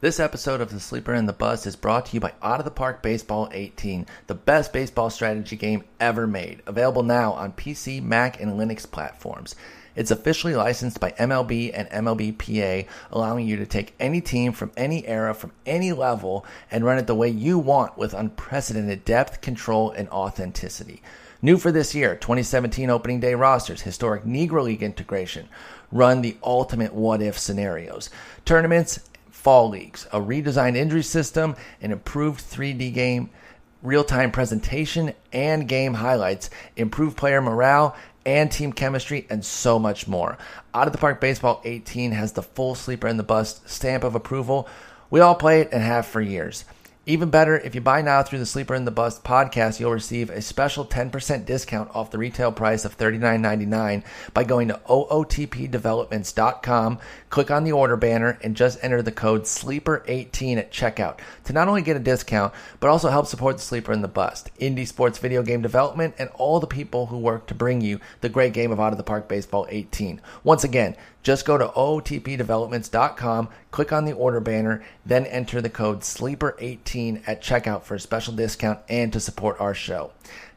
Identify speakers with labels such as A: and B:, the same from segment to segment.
A: This episode of The Sleeper and the Bust is brought to you by Out of the Park Baseball 18, the best baseball strategy game ever made. Available now on PC, Mac, and Linux platforms. It's officially licensed by MLB and MLBPA, allowing you to take any team from any era, from any level, and run it the way you want with unprecedented depth, control, and authenticity. New for this year, 2017 opening day rosters, historic Negro League integration, run the ultimate what if scenarios, tournaments, fall leagues, a redesigned injury system, an improved 3D game, real time presentation, and game highlights, improved player morale, and team chemistry, and so much more. Out of the Park Baseball 18 has the full sleeper and the bust stamp of approval. We all play it and have for years. Even better, if you buy now through the Sleeper in the Bust podcast, you'll receive a special 10% discount off the retail price of $39.99 by going to ootpdevelopments.com, click on the order banner, and just enter the code SLEEPER18 at checkout to not only get a discount, but also help support the Sleeper in the Bust, indie sports video game development, and all the people who work to bring you the great game of Out of the Park Baseball 18. Once again, just go to ootpdevelopments.com, click on the order banner, then enter the code SLEEPER18 at checkout for a special discount and to support our show.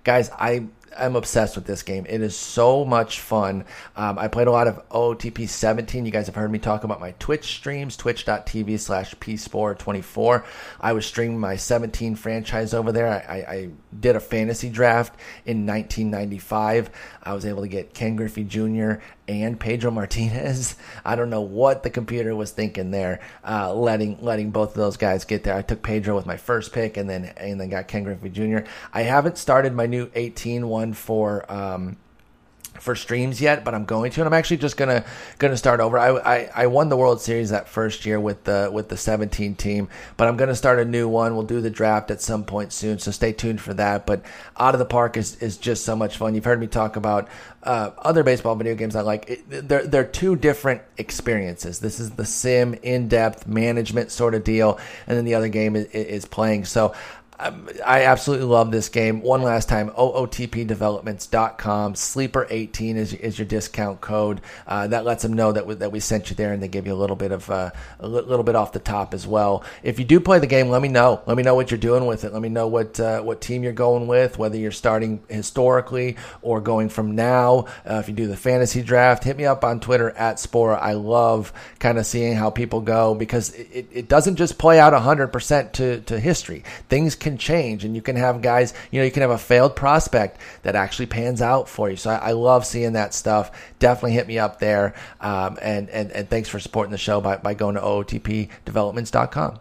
A: Guys, I I'm obsessed with this game. It is so much fun. Um, I played a lot of OTP 17. You guys have heard me talk about my Twitch streams, twitch.tv slash pspore24. I was streaming my 17 franchise over there. I, I, I, did a fantasy draft in 1995. I was able to get Ken Griffey Jr. and Pedro Martinez. I don't know what the computer was thinking there, uh, letting letting both of those guys get there. I took Pedro with my first pick, and then and then got Ken Griffey Jr. I haven't started my new 18 one for. Um, for streams yet, but I'm going to, and I'm actually just gonna gonna start over. I, I, I won the World Series that first year with the with the 17 team, but I'm gonna start a new one. We'll do the draft at some point soon, so stay tuned for that. But out of the park is is just so much fun. You've heard me talk about uh, other baseball video games I like. It, they're they're two different experiences. This is the sim in depth management sort of deal, and then the other game is, is playing. So I absolutely love this game. One last time, ootpdevelopments.com. Sleeper18 is, is your discount code. Uh, that lets them know that we, that we sent you there and they give you a little bit of uh, a little bit off the top as well. If you do play the game, let me know. Let me know what you're doing with it. Let me know what uh, what team you're going with, whether you're starting historically or going from now. Uh, if you do the fantasy draft, hit me up on Twitter at Sporer. I love kind of seeing how people go because it, it doesn't just play out 100% to, to history. Things can can change and you can have guys, you know, you can have a failed prospect that actually pans out for you. So I, I love seeing that stuff. Definitely hit me up there. Um, and, and, and thanks for supporting the show by, by going to ootpdevelopments.com.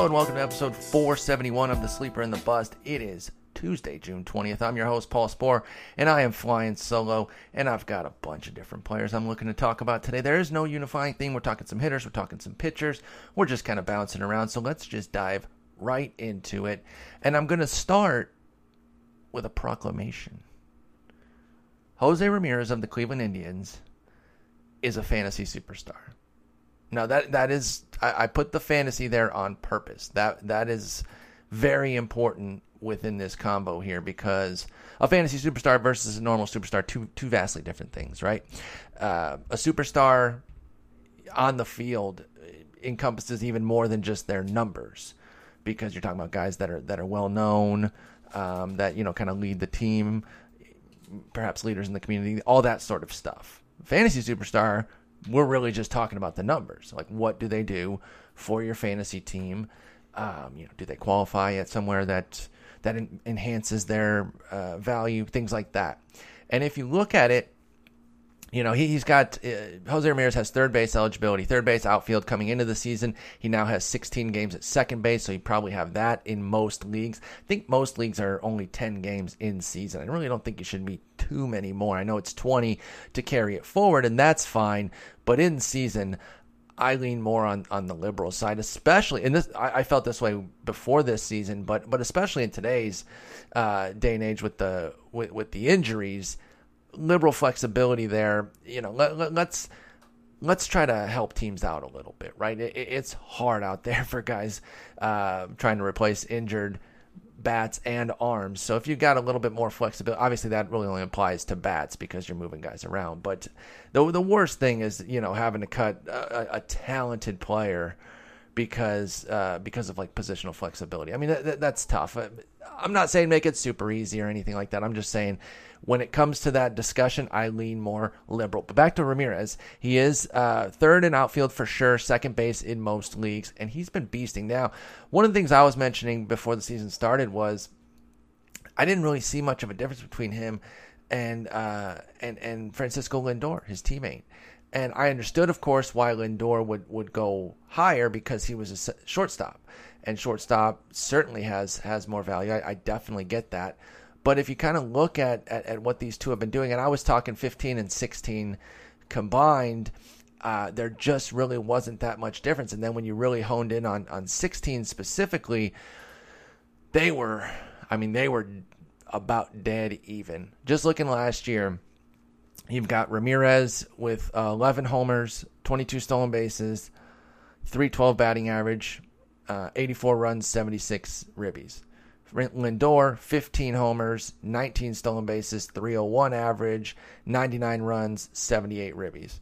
A: And welcome to episode 471 of The Sleeper and the Bust. It is Tuesday, June 20th. I'm your host, Paul Sporer, and I am flying solo, and I've got a bunch of different players I'm looking to talk about today. There is no unifying theme. We're talking some hitters, we're talking some pitchers, we're just kind of bouncing around, so let's just dive right into it. And I'm going to start with a proclamation. Jose Ramirez of the Cleveland Indians is a fantasy superstar. Now that that is I, I put the fantasy there on purpose. That that is very important within this combo here because a fantasy superstar versus a normal superstar two two vastly different things, right? Uh, a superstar on the field encompasses even more than just their numbers because you're talking about guys that are that are well known, um, that you know kind of lead the team, perhaps leaders in the community, all that sort of stuff. Fantasy superstar we're really just talking about the numbers. Like, what do they do for your fantasy team? Um, you know, do they qualify at somewhere that that en- enhances their uh, value? Things like that. And if you look at it, you know, he, has got uh, Jose Ramirez has third base eligibility, third base outfield coming into the season. He now has 16 games at second base, so you probably have that in most leagues. I think most leagues are only 10 games in season. I really don't think you should be too many more. I know it's 20 to carry it forward, and that's fine. But in season, I lean more on, on the liberal side, especially in this. I, I, felt this way before this season, but but especially in today's uh, day and age with the with, with the injuries liberal flexibility there. You know, let, let, let's let's try to help teams out a little bit, right? It, it's hard out there for guys uh, trying to replace injured bats and arms. So if you've got a little bit more flexibility, obviously that really only applies to bats because you're moving guys around. But the the worst thing is you know having to cut a, a talented player because uh, because of like positional flexibility. I mean that, that, that's tough. I'm not saying make it super easy or anything like that. I'm just saying when it comes to that discussion, I lean more liberal. But back to Ramirez, he is uh, third in outfield for sure, second base in most leagues, and he's been beasting. Now, one of the things I was mentioning before the season started was I didn't really see much of a difference between him and uh, and and Francisco Lindor, his teammate. And I understood, of course, why Lindor would, would go higher because he was a shortstop, and shortstop certainly has has more value. I, I definitely get that. But if you kind of look at, at, at what these two have been doing, and I was talking 15 and 16 combined, uh, there just really wasn't that much difference. And then when you really honed in on, on 16 specifically, they were, I mean, they were about dead even. Just looking last year, you've got Ramirez with uh, 11 homers, 22 stolen bases, 312 batting average, uh, 84 runs, 76 ribbies. Lindor, 15 homers, 19 stolen bases, 301 average, 99 runs, 78 ribbies.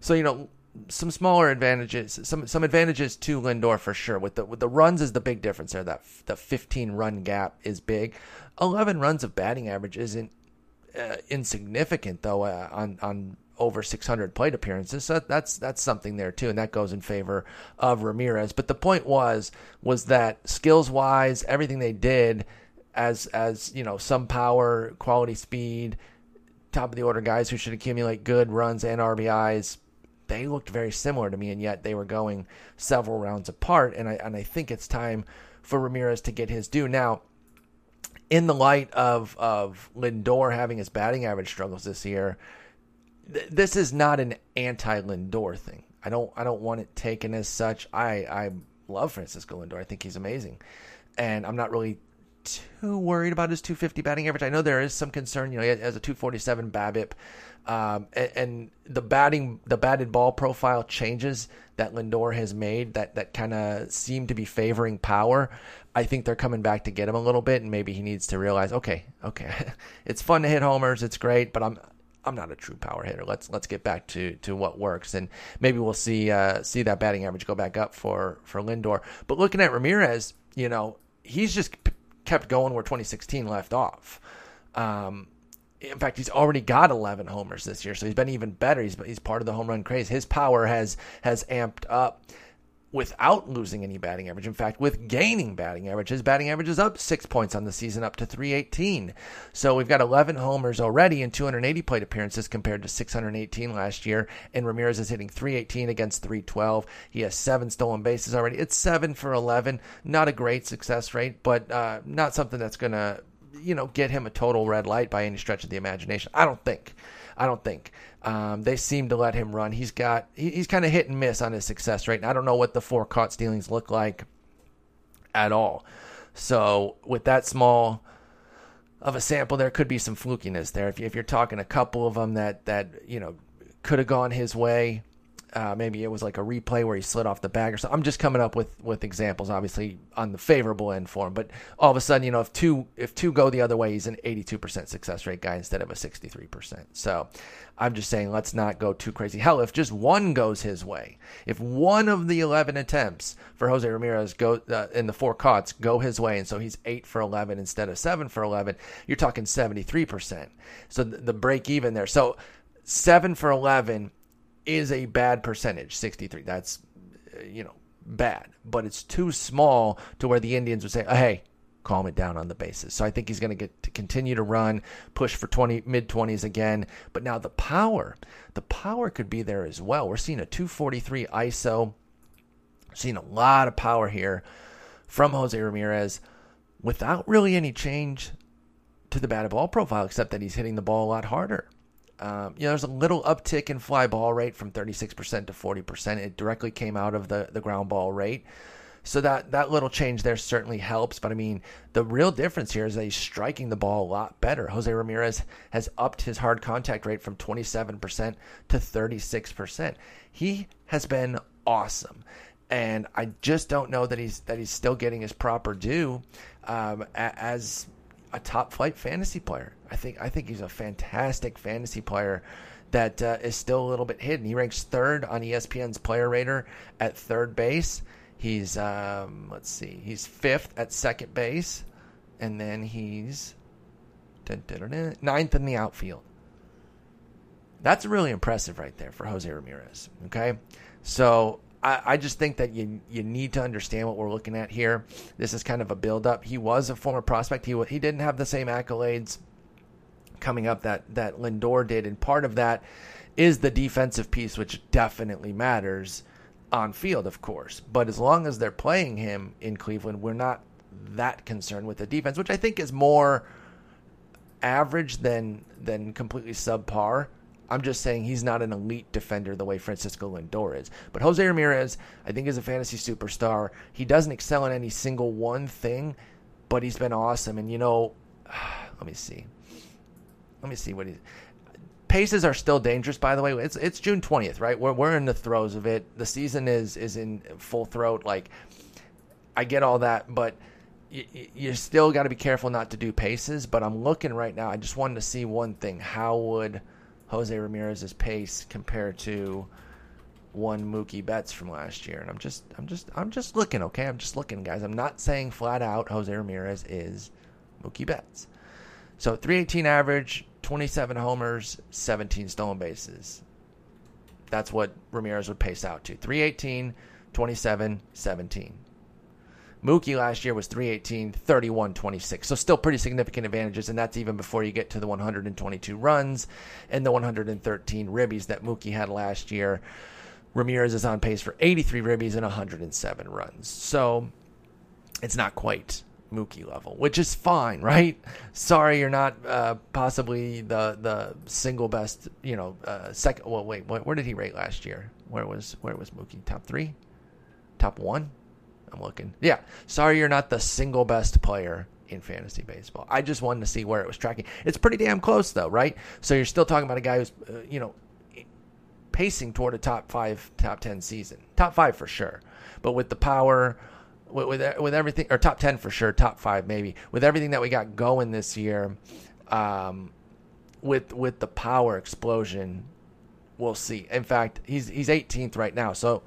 A: So, you know, some smaller advantages, some some advantages to Lindor for sure. With the with the runs is the big difference there. That the 15 run gap is big. 11 runs of batting average isn't uh, insignificant though uh, on on over 600 plate appearances. So that's that's something there too, and that goes in favor of Ramirez. But the point was was that skills wise, everything they did as as you know some power, quality speed, top of the order guys who should accumulate good runs and RBIs. They looked very similar to me, and yet they were going several rounds apart. And I and I think it's time for Ramirez to get his due now. In the light of of Lindor having his batting average struggles this year, this is not an anti Lindor thing. I don't I don't want it taken as such. I I love Francisco Lindor. I think he's amazing, and I'm not really too worried about his 250 batting average. I know there is some concern. You know, he has a 247 BABIP, um, and, and, the batting the batted ball profile changes that Lindor has made that that kind of seem to be favoring power. I think they're coming back to get him a little bit, and maybe he needs to realize, okay, okay, it's fun to hit homers, it's great, but I'm I'm not a true power hitter. Let's let's get back to, to what works, and maybe we'll see uh, see that batting average go back up for for Lindor. But looking at Ramirez, you know, he's just kept going where 2016 left off. Um, in fact, he's already got 11 homers this year, so he's been even better. He's he's part of the home run craze. His power has has amped up without losing any batting average. In fact, with gaining batting average, his batting average is up six points on the season, up to 318. So we've got 11 homers already in 280 plate appearances compared to 618 last year. And Ramirez is hitting 318 against 312. He has seven stolen bases already. It's seven for 11. Not a great success rate, but uh, not something that's going to, you know, get him a total red light by any stretch of the imagination. I don't think. I don't think. Um, they seem to let him run. He's got he, he's kind of hit and miss on his success rate. And I don't know what the four caught stealings look like at all. So with that small of a sample, there could be some flukiness there. If, you, if you're talking a couple of them that that you know could have gone his way, uh, maybe it was like a replay where he slid off the bag or something. I'm just coming up with, with examples, obviously on the favorable end for him. But all of a sudden, you know, if two if two go the other way, he's an 82% success rate guy instead of a 63%. So I'm just saying, let's not go too crazy. Hell, if just one goes his way, if one of the 11 attempts for Jose Ramirez go uh, in the four cuts go his way, and so he's eight for 11 instead of seven for 11, you're talking 73%. So the, the break even there. So seven for 11 is a bad percentage, 63. That's, uh, you know, bad. But it's too small to where the Indians would say, oh, hey, calm it down on the bases. So I think he's going to get to continue to run, push for 20 mid 20s again. But now the power, the power could be there as well. We're seeing a 243 ISO. seeing a lot of power here from Jose Ramirez without really any change to the batted ball profile, except that he's hitting the ball a lot harder. Um, you know, there's a little uptick in fly ball rate from 36% to 40%. It directly came out of the, the ground ball rate. So that that little change there certainly helps. But I mean, the real difference here is that he's striking the ball a lot better. Jose Ramirez has upped his hard contact rate from 27% to 36%. He has been awesome. And I just don't know that he's that he's still getting his proper due um, as a top flight fantasy player. I think I think he's a fantastic fantasy player that uh, is still a little bit hidden. He ranks third on ESPN's Player Rater at third base. He's um, let's see, he's fifth at second base, and then he's ninth in the outfield. That's really impressive right there for Jose Ramirez. Okay, so I, I, just think that you you need to understand what we're looking at here. This is kind of a build-up. He was a former prospect. He he didn't have the same accolades coming up that that Lindor did, and part of that is the defensive piece, which definitely matters on field, of course. But as long as they're playing him in Cleveland, we're not that concerned with the defense, which I think is more average than than completely subpar. I'm just saying he's not an elite defender the way Francisco Lindor is. But Jose Ramirez, I think, is a fantasy superstar. He doesn't excel in any single one thing, but he's been awesome. And you know, let me see. Let me see what he's paces are still dangerous. By the way, it's it's June twentieth, right? We're we're in the throes of it. The season is is in full throat. Like I get all that, but you, you still got to be careful not to do paces. But I'm looking right now. I just wanted to see one thing. How would Jose Ramirez's pace compared to one Mookie Betts from last year? And I'm just I'm just I'm just looking. Okay, I'm just looking, guys. I'm not saying flat out Jose Ramirez is Mookie Betts. So 318 average, 27 homers, 17 stolen bases. That's what Ramirez would pace out to. 318, 27, 17. Mookie last year was 318, 31, 26. So still pretty significant advantages, and that's even before you get to the 122 runs and the 113 ribbies that Mookie had last year. Ramirez is on pace for 83 ribbies and 107 runs. So it's not quite Mookie level, which is fine, right? Sorry, you're not uh, possibly the the single best, you know, uh, second. Well, wait, where did he rate last year? Where was where was Mookie? Top three, top one. I'm looking. Yeah, sorry, you're not the single best player in fantasy baseball. I just wanted to see where it was tracking. It's pretty damn close though, right? So you're still talking about a guy who's, uh, you know, pacing toward a top five, top ten season, top five for sure. But with the power with, with, with everything, or top ten for sure, top five maybe. With everything that we got going this year, um, with with the power explosion, we'll see. In fact, he's he's 18th right now, so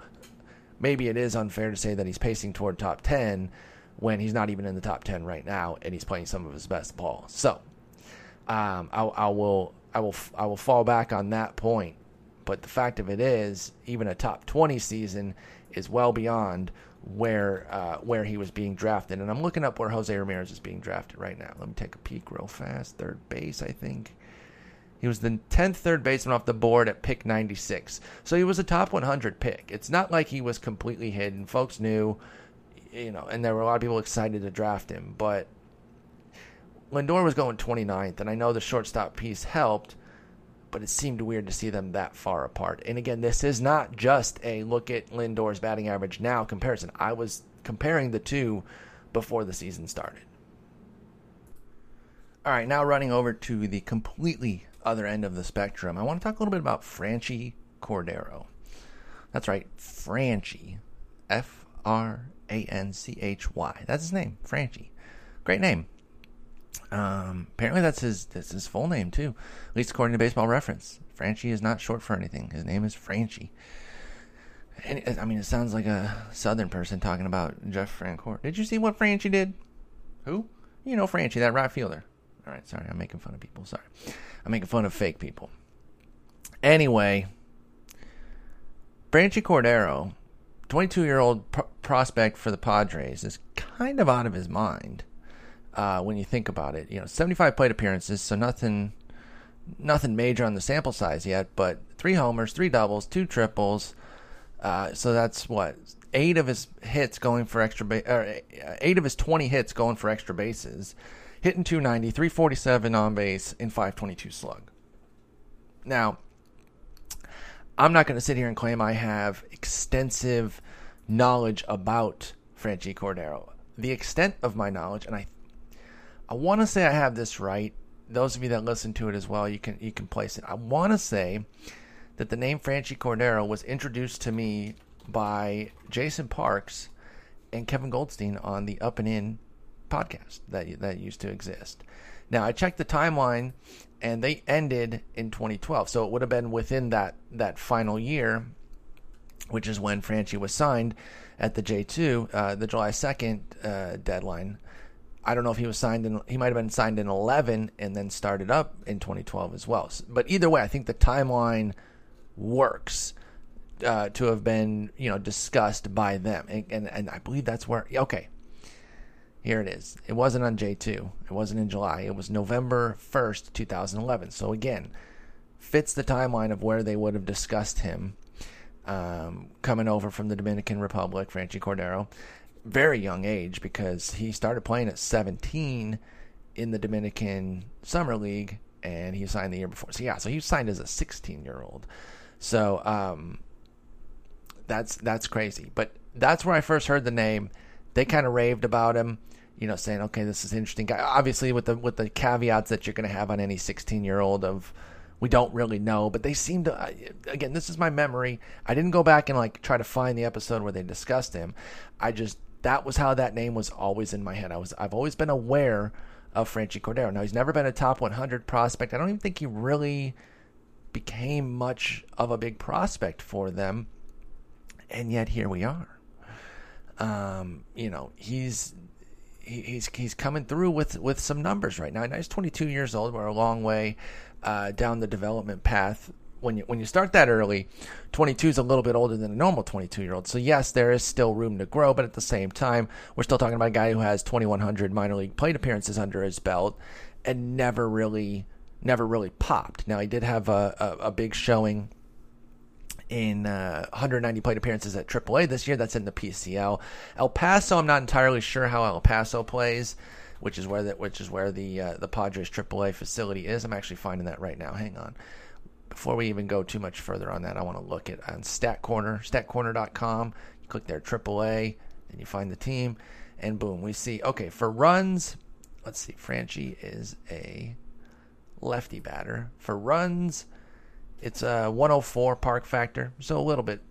A: maybe it is unfair to say that he's pacing toward top 10 when he's not even in the top 10 right now, and he's playing some of his best ball. So, um, I, I will I will I will fall back on that point. But the fact of it is, even a top 20 season is well beyond where uh, where he was being drafted. And I'm looking up where Jose Ramirez is being drafted right now. Let me take a peek real fast. Third base, I think. He was the 10th third baseman off the board at pick 96. So he was a top 100 pick. It's not like he was completely hidden. Folks knew, you know, and there were a lot of people excited to draft him. But Lindor was going 29th, and I know the shortstop piece helped but it seemed weird to see them that far apart. And again, this is not just a look at Lindor's batting average now comparison. I was comparing the two before the season started. All right, now running over to the completely other end of the spectrum, I want to talk a little bit about Franchy Cordero. That's right, Franchy. F R A N C H Y. That's his name, Franchy. Great name. Um, apparently, that's his that's his full name too, at least according to Baseball Reference. Franchy is not short for anything. His name is Franchy. And I mean, it sounds like a Southern person talking about Jeff Francoeur. Did you see what Franchi did? Who? You know Franchi, that right fielder. All right, sorry, I'm making fun of people. Sorry, I'm making fun of fake people. Anyway, Franchy Cordero, 22 year old pr- prospect for the Padres, is kind of out of his mind uh, when you think about it. You know, 75 plate appearances, so nothing, nothing major on the sample size yet. But three homers, three doubles, two triples. Uh, so that's what eight of his hits going for extra base, or uh, eight of his 20 hits going for extra bases, hitting 290, 347 on base, in 522 slug. Now, I'm not going to sit here and claim I have extensive knowledge about Franchy Cordero. The extent of my knowledge, and I, I want to say I have this right. Those of you that listen to it as well, you can you can place it. I want to say that the name Franchy Cordero was introduced to me by Jason Parks and Kevin Goldstein on the Up and In podcast that that used to exist. Now I checked the timeline, and they ended in 2012, so it would have been within that that final year, which is when Franchy was signed at the J2, uh, the July 2nd uh, deadline. I don't know if he was signed in. He might have been signed in 11 and then started up in 2012 as well. But either way, I think the timeline works uh, to have been you know discussed by them, and, and and I believe that's where. Okay, here it is. It wasn't on J2. It wasn't in July. It was November 1st, 2011. So again, fits the timeline of where they would have discussed him um, coming over from the Dominican Republic, Franchy Cordero. Very young age because he started playing at 17 in the Dominican Summer League and he signed the year before. So yeah, so he signed as a 16 year old. So um, that's that's crazy. But that's where I first heard the name. They kind of raved about him, you know, saying, "Okay, this is interesting guy." Obviously, with the with the caveats that you're going to have on any 16 year old of we don't really know, but they seem to. Again, this is my memory. I didn't go back and like try to find the episode where they discussed him. I just that was how that name was always in my head. I was I've always been aware of Franchy Cordero. Now he's never been a top 100 prospect. I don't even think he really became much of a big prospect for them, and yet here we are. Um, you know, he's he's he's coming through with with some numbers right now. Now he's 22 years old. We're a long way uh, down the development path. When you when you start that early, 22 is a little bit older than a normal 22 year old. So yes, there is still room to grow, but at the same time, we're still talking about a guy who has 2,100 minor league plate appearances under his belt and never really never really popped. Now he did have a, a, a big showing in uh, 190 plate appearances at AAA this year. That's in the PCL. El Paso, I'm not entirely sure how El Paso plays, which is where the, which is where the uh, the Padres AAA facility is. I'm actually finding that right now. Hang on. Before we even go too much further on that, I want to look at on Stat Corner, StatCorner.com. You click there AAA, and you find the team, and boom, we see. Okay, for runs, let's see. Franchy is a lefty batter. For runs, it's uh, a 104 park factor, so a little bit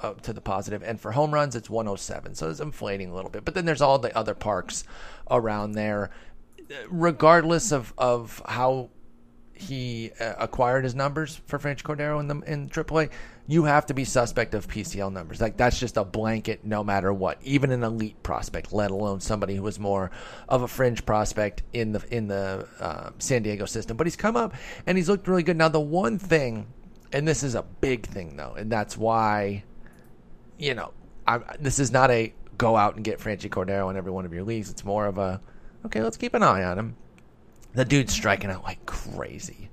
A: up to the positive. And for home runs, it's 107, so it's inflating a little bit. But then there's all the other parks around there. Regardless of, of how he uh, acquired his numbers for Franchy Cordero in the in AAA, you have to be suspect of PCL numbers. Like that's just a blanket, no matter what. Even an elite prospect, let alone somebody who was more of a fringe prospect in the in the uh, San Diego system. But he's come up and he's looked really good. Now the one thing, and this is a big thing though, and that's why, you know, I, this is not a go out and get Franchy Cordero in every one of your leagues. It's more of a okay, let's keep an eye on him the dude's striking out like crazy.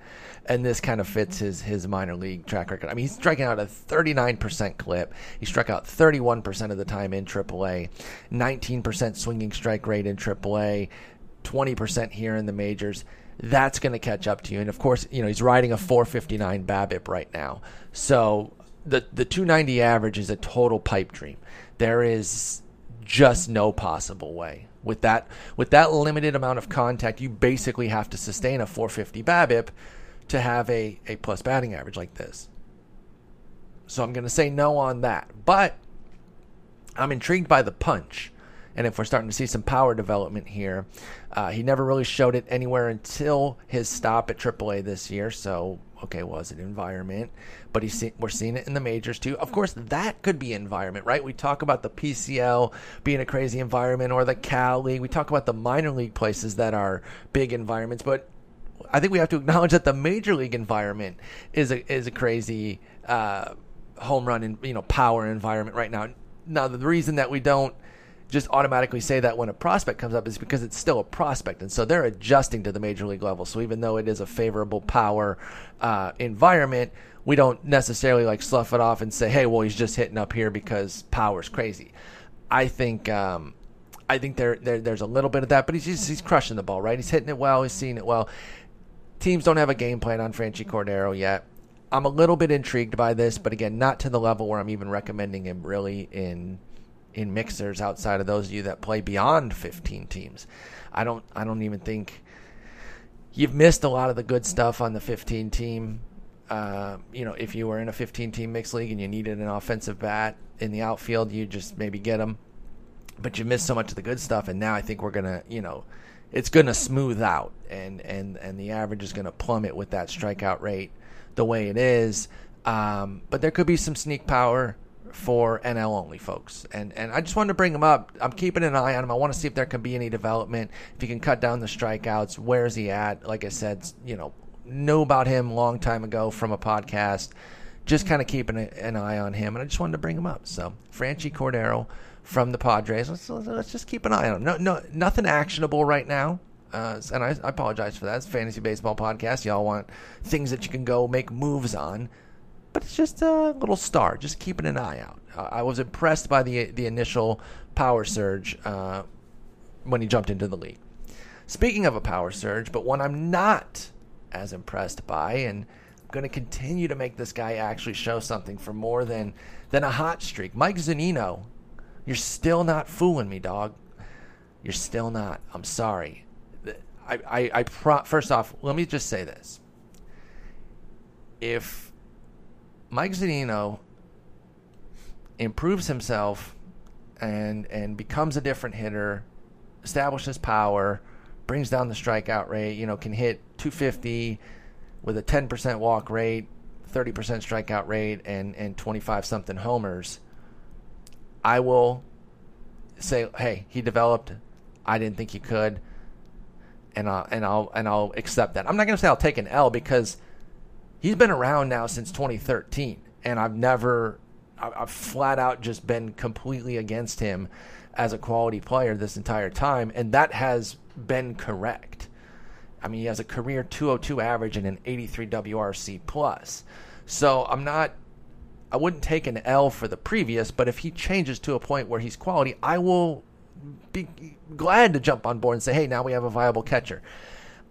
A: And this kind of fits his, his minor league track record. I mean, he's striking out a 39% clip. He struck out 31% of the time in AAA, 19% swinging strike rate in AAA, 20% here in the majors. That's going to catch up to you. And of course, you know, he's riding a 459 BABIP right now. So the, the 290 average is a total pipe dream. There is just no possible way with that with that limited amount of contact, you basically have to sustain a 450 BABIP to have a, a plus batting average like this. So I'm going to say no on that. But I'm intrigued by the punch. And if we're starting to see some power development here, uh, he never really showed it anywhere until his stop at AAA this year. So okay, was it environment? But he's we're seeing it in the majors too. Of course, that could be environment, right? We talk about the PCL being a crazy environment or the Cal League. We talk about the minor league places that are big environments, but I think we have to acknowledge that the major league environment is a is a crazy uh, home run and you know power environment right now. Now the reason that we don't just automatically say that when a prospect comes up is because it's still a prospect, and so they're adjusting to the major league level. So even though it is a favorable power uh, environment, we don't necessarily like slough it off and say, "Hey, well, he's just hitting up here because power's crazy." I think um, I think there, there there's a little bit of that, but he's just, he's crushing the ball, right? He's hitting it well, he's seeing it well. Teams don't have a game plan on Franchy Cordero yet. I'm a little bit intrigued by this, but again, not to the level where I'm even recommending him really in in mixers outside of those of you that play beyond 15 teams. I don't I don't even think you've missed a lot of the good stuff on the 15 team. Uh, you know, if you were in a 15 team mixed league and you needed an offensive bat in the outfield, you just maybe get them. But you missed so much of the good stuff, and now I think we're gonna, you know, it's gonna smooth out, and and and the average is gonna plummet with that strikeout rate the way it is. Um, but there could be some sneak power for NL only folks. And and I just wanted to bring them up. I'm keeping an eye on him. I want to see if there can be any development. If he can cut down the strikeouts, where is he at? Like I said, you know, know about him a long time ago from a podcast. Just kind of keeping an eye on him, and I just wanted to bring him up. So Franchy Cordero from the Padres. Let's, let's just keep an eye on him. No, no, nothing actionable right now. Uh, and I, I, apologize for that. It's fantasy baseball podcast. Y'all want things that you can go make moves on but it's just a little star, just keeping an eye out. Uh, I was impressed by the the initial power surge uh, when he jumped into the league. Speaking of a power surge, but one I'm not as impressed by, and I'm going to continue to make this guy actually show something for more than than a hot streak. Mike Zunino, you're still not fooling me, dog. You're still not. I'm sorry. I, I, I pro- first off, let me just say this. If Mike Zunino improves himself and and becomes a different hitter, establishes power, brings down the strikeout rate, you know, can hit 250 with a 10% walk rate, 30% strikeout rate and and 25 something homers. I will say, "Hey, he developed. I didn't think he could." And I'll, and I'll and I'll accept that. I'm not going to say I'll take an L because he's been around now since 2013, and I've never, I've flat out just been completely against him as a quality player this entire time, and that has been correct. I mean, he has a career 202 average and an 83 WRC plus. So I'm not, I wouldn't take an L for the previous, but if he changes to a point where he's quality, I will be glad to jump on board and say, hey, now we have a viable catcher.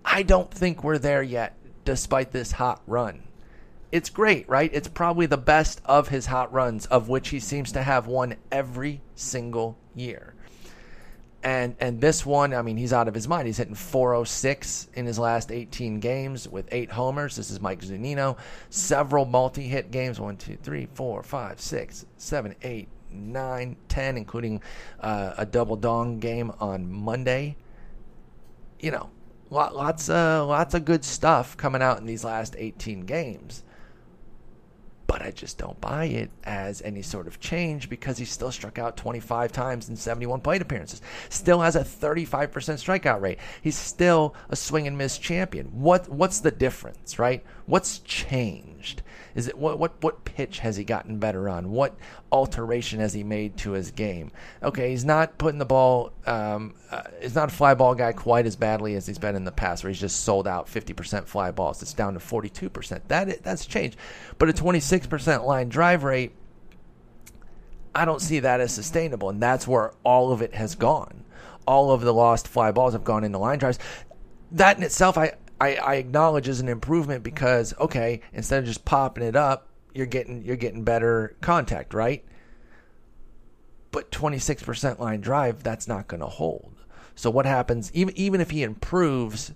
A: I don't think we're there yet despite this hot run. It's great, right? It's probably the best of his hot runs, of which he seems to have one every single year. And and this one, I mean, he's out of his mind. He's hitting 406 in his last 18 games with eight homers. This is Mike Zunino. Several multi-hit games: one, two, three, four, five, six, seven, eight, nine, ten, including uh, a double dong game on Monday. You know, lots of lots of good stuff coming out in these last 18 games. But I just don't buy it as any sort of change because he still struck out 25 times in 71 plate appearances. Still has a 35% strikeout rate. He's still a swing and miss champion. What what's the difference, right? What's changed? Is it what what what pitch has he gotten better on? What alteration has he made to his game? Okay, he's not putting the ball. Um, uh, he's not a fly ball guy quite as badly as he's been in the past, where he's just sold out 50% fly balls. It's down to 42%. That that's changed, but a 26% line drive rate. I don't see that as sustainable, and that's where all of it has gone. All of the lost fly balls have gone into line drives. That in itself, I, I, I acknowledge as an improvement because okay, instead of just popping it up, you're getting you're getting better contact, right? But 26% line drive, that's not going to hold. So what happens even even if he improves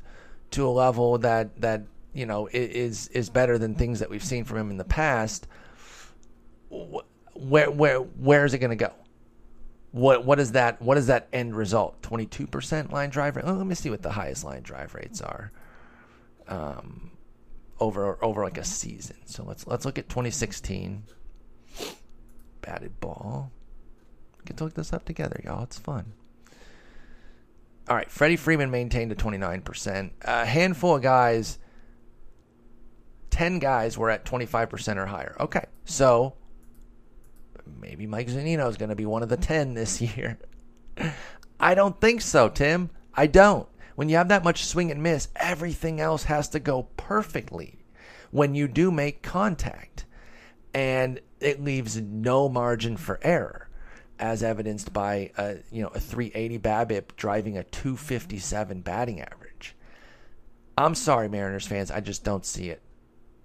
A: to a level that that you know is is better than things that we've seen from him in the past, where where where is it going to go? What what is that? What is that end result? Twenty two percent line drive rate. Let me see what the highest line drive rates are um, over over like a season. So let's let's look at 2016 batted ball. Get to look this up together, y'all. It's fun. All right, Freddie Freeman maintained a 29%. A handful of guys, 10 guys were at 25% or higher. Okay, so maybe Mike Zunino is going to be one of the 10 this year. I don't think so, Tim. I don't. When you have that much swing and miss, everything else has to go perfectly when you do make contact. And it leaves no margin for error, as evidenced by a, you know, a 380 BABIP driving a 257 batting average. I'm sorry, Mariners fans, I just don't see it.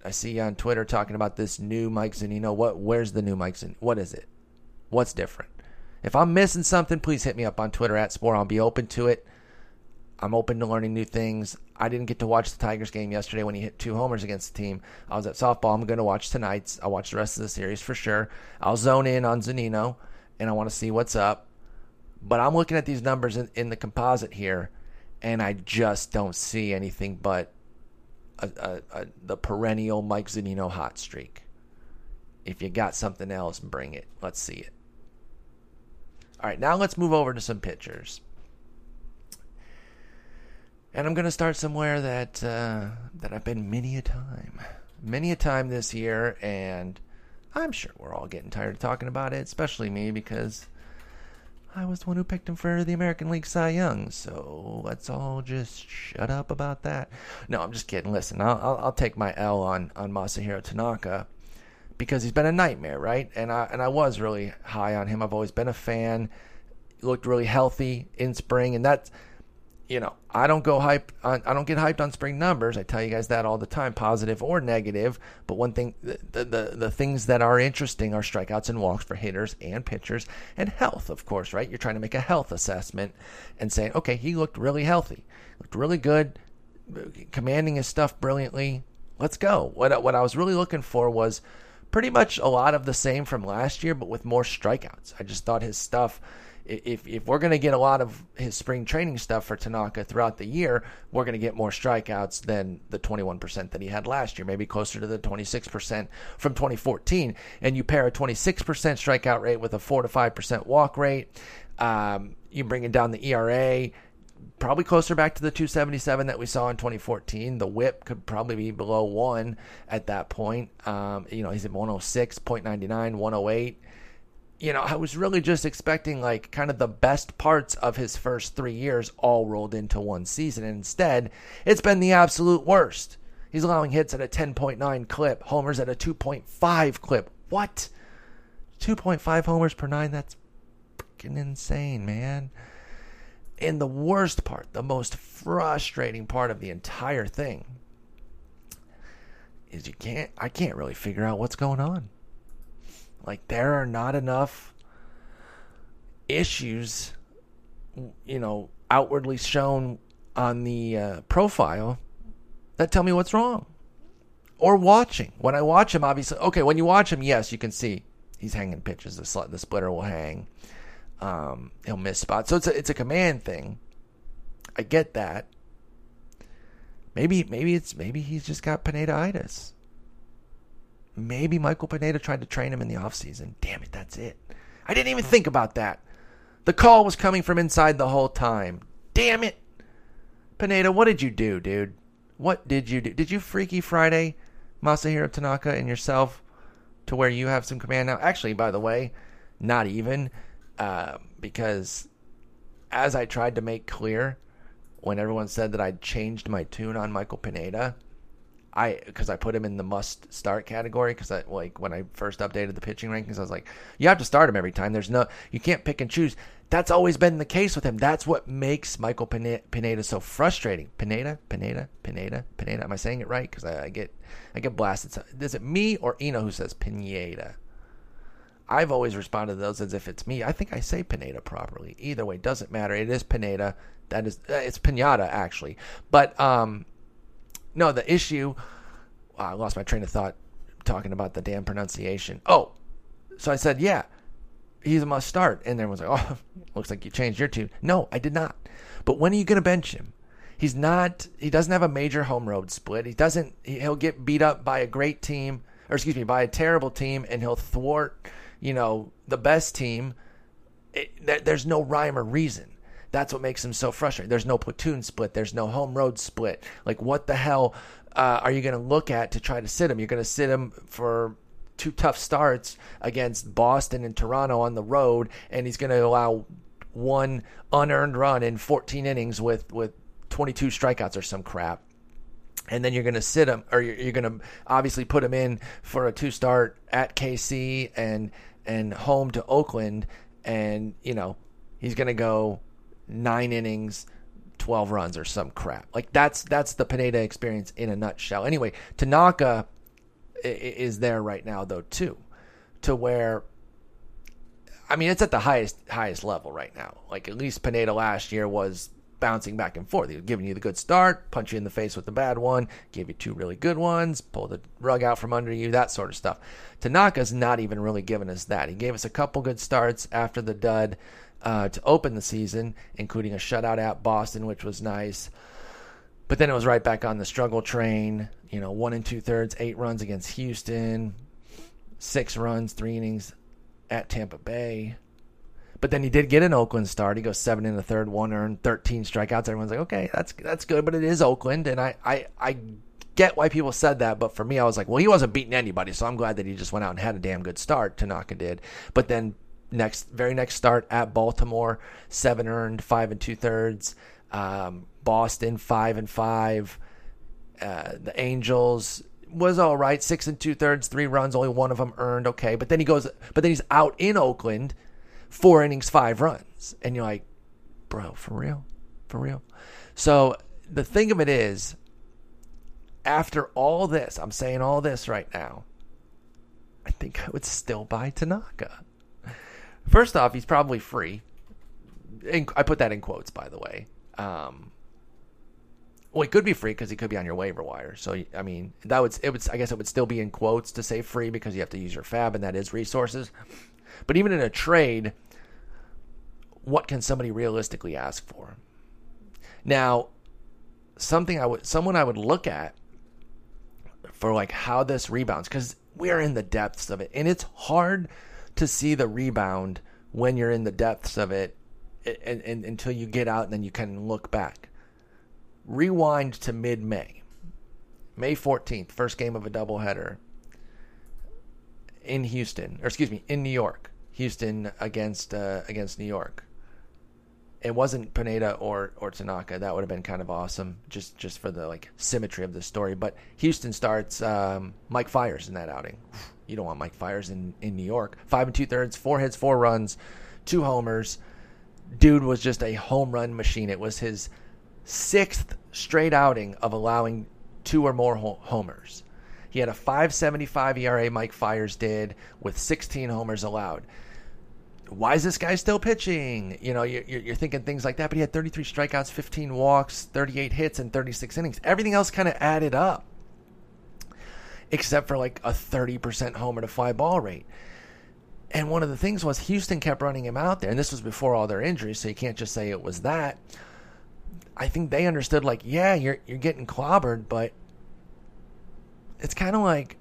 A: I see you on Twitter talking about this new Mike Zunino. What? Where's the new Mike Zunino? What is it? What's different? If I'm missing something, please hit me up on Twitter at Sporer. I'll be open to it. I'm open to learning new things. I didn't get to watch the Tigers game yesterday when he hit two homers against the team. I was at softball. I'm going to watch tonight's. I'll watch the rest of the series for sure. I'll zone in on Zunino, and I want to see what's up. But I'm looking at these numbers in, in the composite here, and I just don't see anything but a, a, a, the perennial Mike Zunino hot streak. If you got something else, bring it. Let's see it. All right, now let's move over to some pitchers. And I'm going to start somewhere that uh, that I've been many a time, many a time this year, and I'm sure we're all getting tired of talking about it, especially me because I was the one who picked him for the American League Cy Young. So let's all just shut up about that. No, I'm just kidding. Listen, I'll I'll, I'll take my L on on Masahiro Tanaka because he's been a nightmare, right? And I and I was really high on him. I've always been a fan. He looked really healthy in spring, and that's you know, I don't go hype on, I don't get hyped on spring numbers. I tell you guys that all the time, positive or negative. But one thing, the, the, the things that are interesting are strikeouts and walks for hitters and pitchers and health, of course, right? You're trying to make a health assessment and saying, okay, he looked really healthy, looked really good, commanding his stuff brilliantly. Let's go. What, what I was really looking for was pretty much a lot of the same from last year, but with more strikeouts. I just thought his stuff if if we're going to get a lot of his spring training stuff for Tanaka throughout the year, we're going to get more strikeouts than the 21% that he had last year, maybe closer to the 26% from 2014. And you pair a 26% strikeout rate with a 4 to 5% walk rate, um, you bring it down the ERA, probably closer back to the 277 that we saw in 2014. The whip could probably be below 1 at that point. Um, you know, he's at 106.99, 108 you know, I was really just expecting like kind of the best parts of his first three years all rolled into one season. And instead, it's been the absolute worst. He's allowing hits at a 10.9 clip, homers at a 2.5 clip. What? 2.5 homers per nine? That's freaking insane, man. And the worst part, the most frustrating part of the entire thing, is you can't, I can't really figure out what's going on. Like there are not enough issues, you know, outwardly shown on the uh, profile that tell me what's wrong. Or watching. When I watch him, obviously, okay, when you watch him, yes, you can see he's hanging pitches. The, sl- the splitter will hang. Um, he'll miss spots. So it's a, it's a command thing. I get that. Maybe maybe it's maybe he's just got Pineda-itis. Maybe Michael Pineda tried to train him in the offseason. Damn it, that's it. I didn't even think about that. The call was coming from inside the whole time. Damn it. Pineda, what did you do, dude? What did you do? Did you Freaky Friday Masahiro Tanaka and yourself to where you have some command now? Actually, by the way, not even. Uh, because as I tried to make clear when everyone said that I'd changed my tune on Michael Pineda, I because I put him in the must start category because I like when I first updated the pitching rankings, I was like, you have to start him every time. There's no, you can't pick and choose. That's always been the case with him. That's what makes Michael Pineda so frustrating. Pineda, Pineda, Pineda, Pineda. Am I saying it right? Because I, I, get, I get blasted. Is it me or Eno who says Pineda? I've always responded to those as if it's me. I think I say Pineda properly. Either way, doesn't matter. It is Pineda. That is, uh, it's Pinata actually. But um, no, the issue. I lost my train of thought talking about the damn pronunciation. Oh, so I said, yeah, he's a must start. And was like, oh, looks like you changed your tune. No, I did not. But when are you going to bench him? He's not. He doesn't have a major home road split. He doesn't. He'll get beat up by a great team, or excuse me, by a terrible team, and he'll thwart, you know, the best team. It, there's no rhyme or reason. That's what makes him so frustrating. There's no platoon split. There's no home road split. Like, what the hell uh, are you going to look at to try to sit him? You're going to sit him for two tough starts against Boston and Toronto on the road, and he's going to allow one unearned run in 14 innings with with 22 strikeouts or some crap. And then you're going to sit him, or you're, you're going to obviously put him in for a two start at KC and and home to Oakland, and you know he's going to go nine innings, 12 runs or some crap. Like that's that's the Pineda experience in a nutshell. Anyway, Tanaka is there right now though too, to where I mean, it's at the highest highest level right now. Like at least Pineda last year was bouncing back and forth. He was giving you the good start, punch you in the face with the bad one, gave you two really good ones, pull the rug out from under you, that sort of stuff. Tanaka's not even really giving us that. He gave us a couple good starts after the dud uh, to open the season, including a shutout at Boston, which was nice. But then it was right back on the struggle train. You know, one and two thirds, eight runs against Houston, six runs, three innings at Tampa Bay. But then he did get an Oakland start. He goes seven in the third, one earned, thirteen strikeouts. Everyone's like, okay, that's that's good, but it is Oakland, and I I I get why people said that. But for me, I was like, well, he wasn't beating anybody, so I'm glad that he just went out and had a damn good start. Tanaka did, but then next very next start at Baltimore, seven earned, five and two thirds. Um, Boston five and five. Uh, the Angels was all right, six and two thirds, three runs, only one of them earned. Okay, but then he goes, but then he's out in Oakland, four innings, five runs, and you're like, bro, for real, for real. So the thing of it is, after all this, I'm saying all this right now. I think I would still buy Tanaka. First off, he's probably free. I put that in quotes, by the way. Um, well, it could be free because he could be on your waiver wire. So I mean, that would it would I guess it would still be in quotes to say free because you have to use your FAAB and that is resources. But even in a trade, what can somebody realistically ask for? Now, something I would someone I would look at for like how this rebounds because we're in the depths of it and it's hard to see the rebound when you're in the depths of it and, and, until you get out and then you can look back rewind to mid May. May 14th, first game of a doubleheader in Houston, or excuse me, in New York. Houston against uh, against New York. It wasn't Pineda or or Tanaka. That would have been kind of awesome, just just for the like symmetry of the story. But Houston starts um, Mike Fiers in that outing. You don't want Mike Fiers in in New York. Five and two thirds, four hits, four runs, two homers. Dude was just a home run machine. It was his sixth straight outing of allowing two or more homers. He had a 5.75 ERA. Mike Fiers did with 16 homers allowed. Why is this guy still pitching? You know, you're, you're thinking things like that. But he had 33 strikeouts, 15 walks, 38 hits, and 36 innings. Everything else kind of added up, except for like a 30% homer to fly ball rate. And one of the things was Houston kept running him out there, and this was before all their injuries, so you can't just say it was that. I think they understood like, yeah, you're you're getting clobbered, but it's kind of like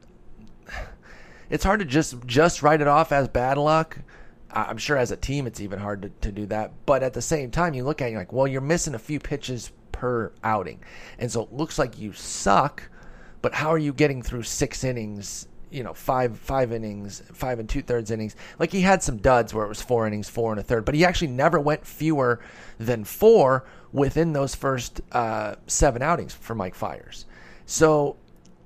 A: it's hard to just just write it off as bad luck. I'm sure as a team it's even hard to, to do that. But at the same time, you look at it, you're like, well, you're missing a few pitches per outing, and so it looks like you suck. But how are you getting through six innings you know five five innings, five and two thirds innings. Like he had some duds where it was four innings, four and a third, but he actually never went fewer than four within those first uh, seven outings for Mike Fiers. So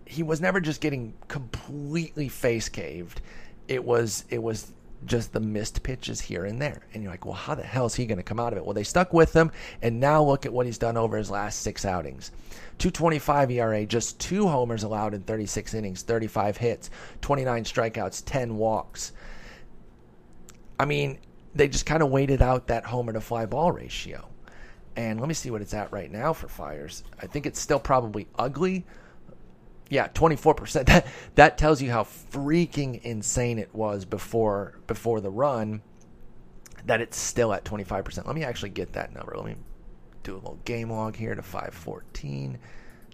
A: he was never just getting completely face caved. It was it was just the missed pitches here and there. And you're like, well, how the hell is he going to come out of it? Well, they stuck with him, and now look at what he's done over his last six outings. 225 ERA, just two homers allowed in 36 innings, 35 hits, 29 strikeouts, 10 walks. I mean, they just kind of waited out that homer to fly ball ratio. And let me see what it's at right now for Fiers. I think it's still probably ugly, yeah, 24%. That that tells you how freaking insane it was before before the run that it's still at 25%. Let me actually get that number. Let me do a little game log here to 514.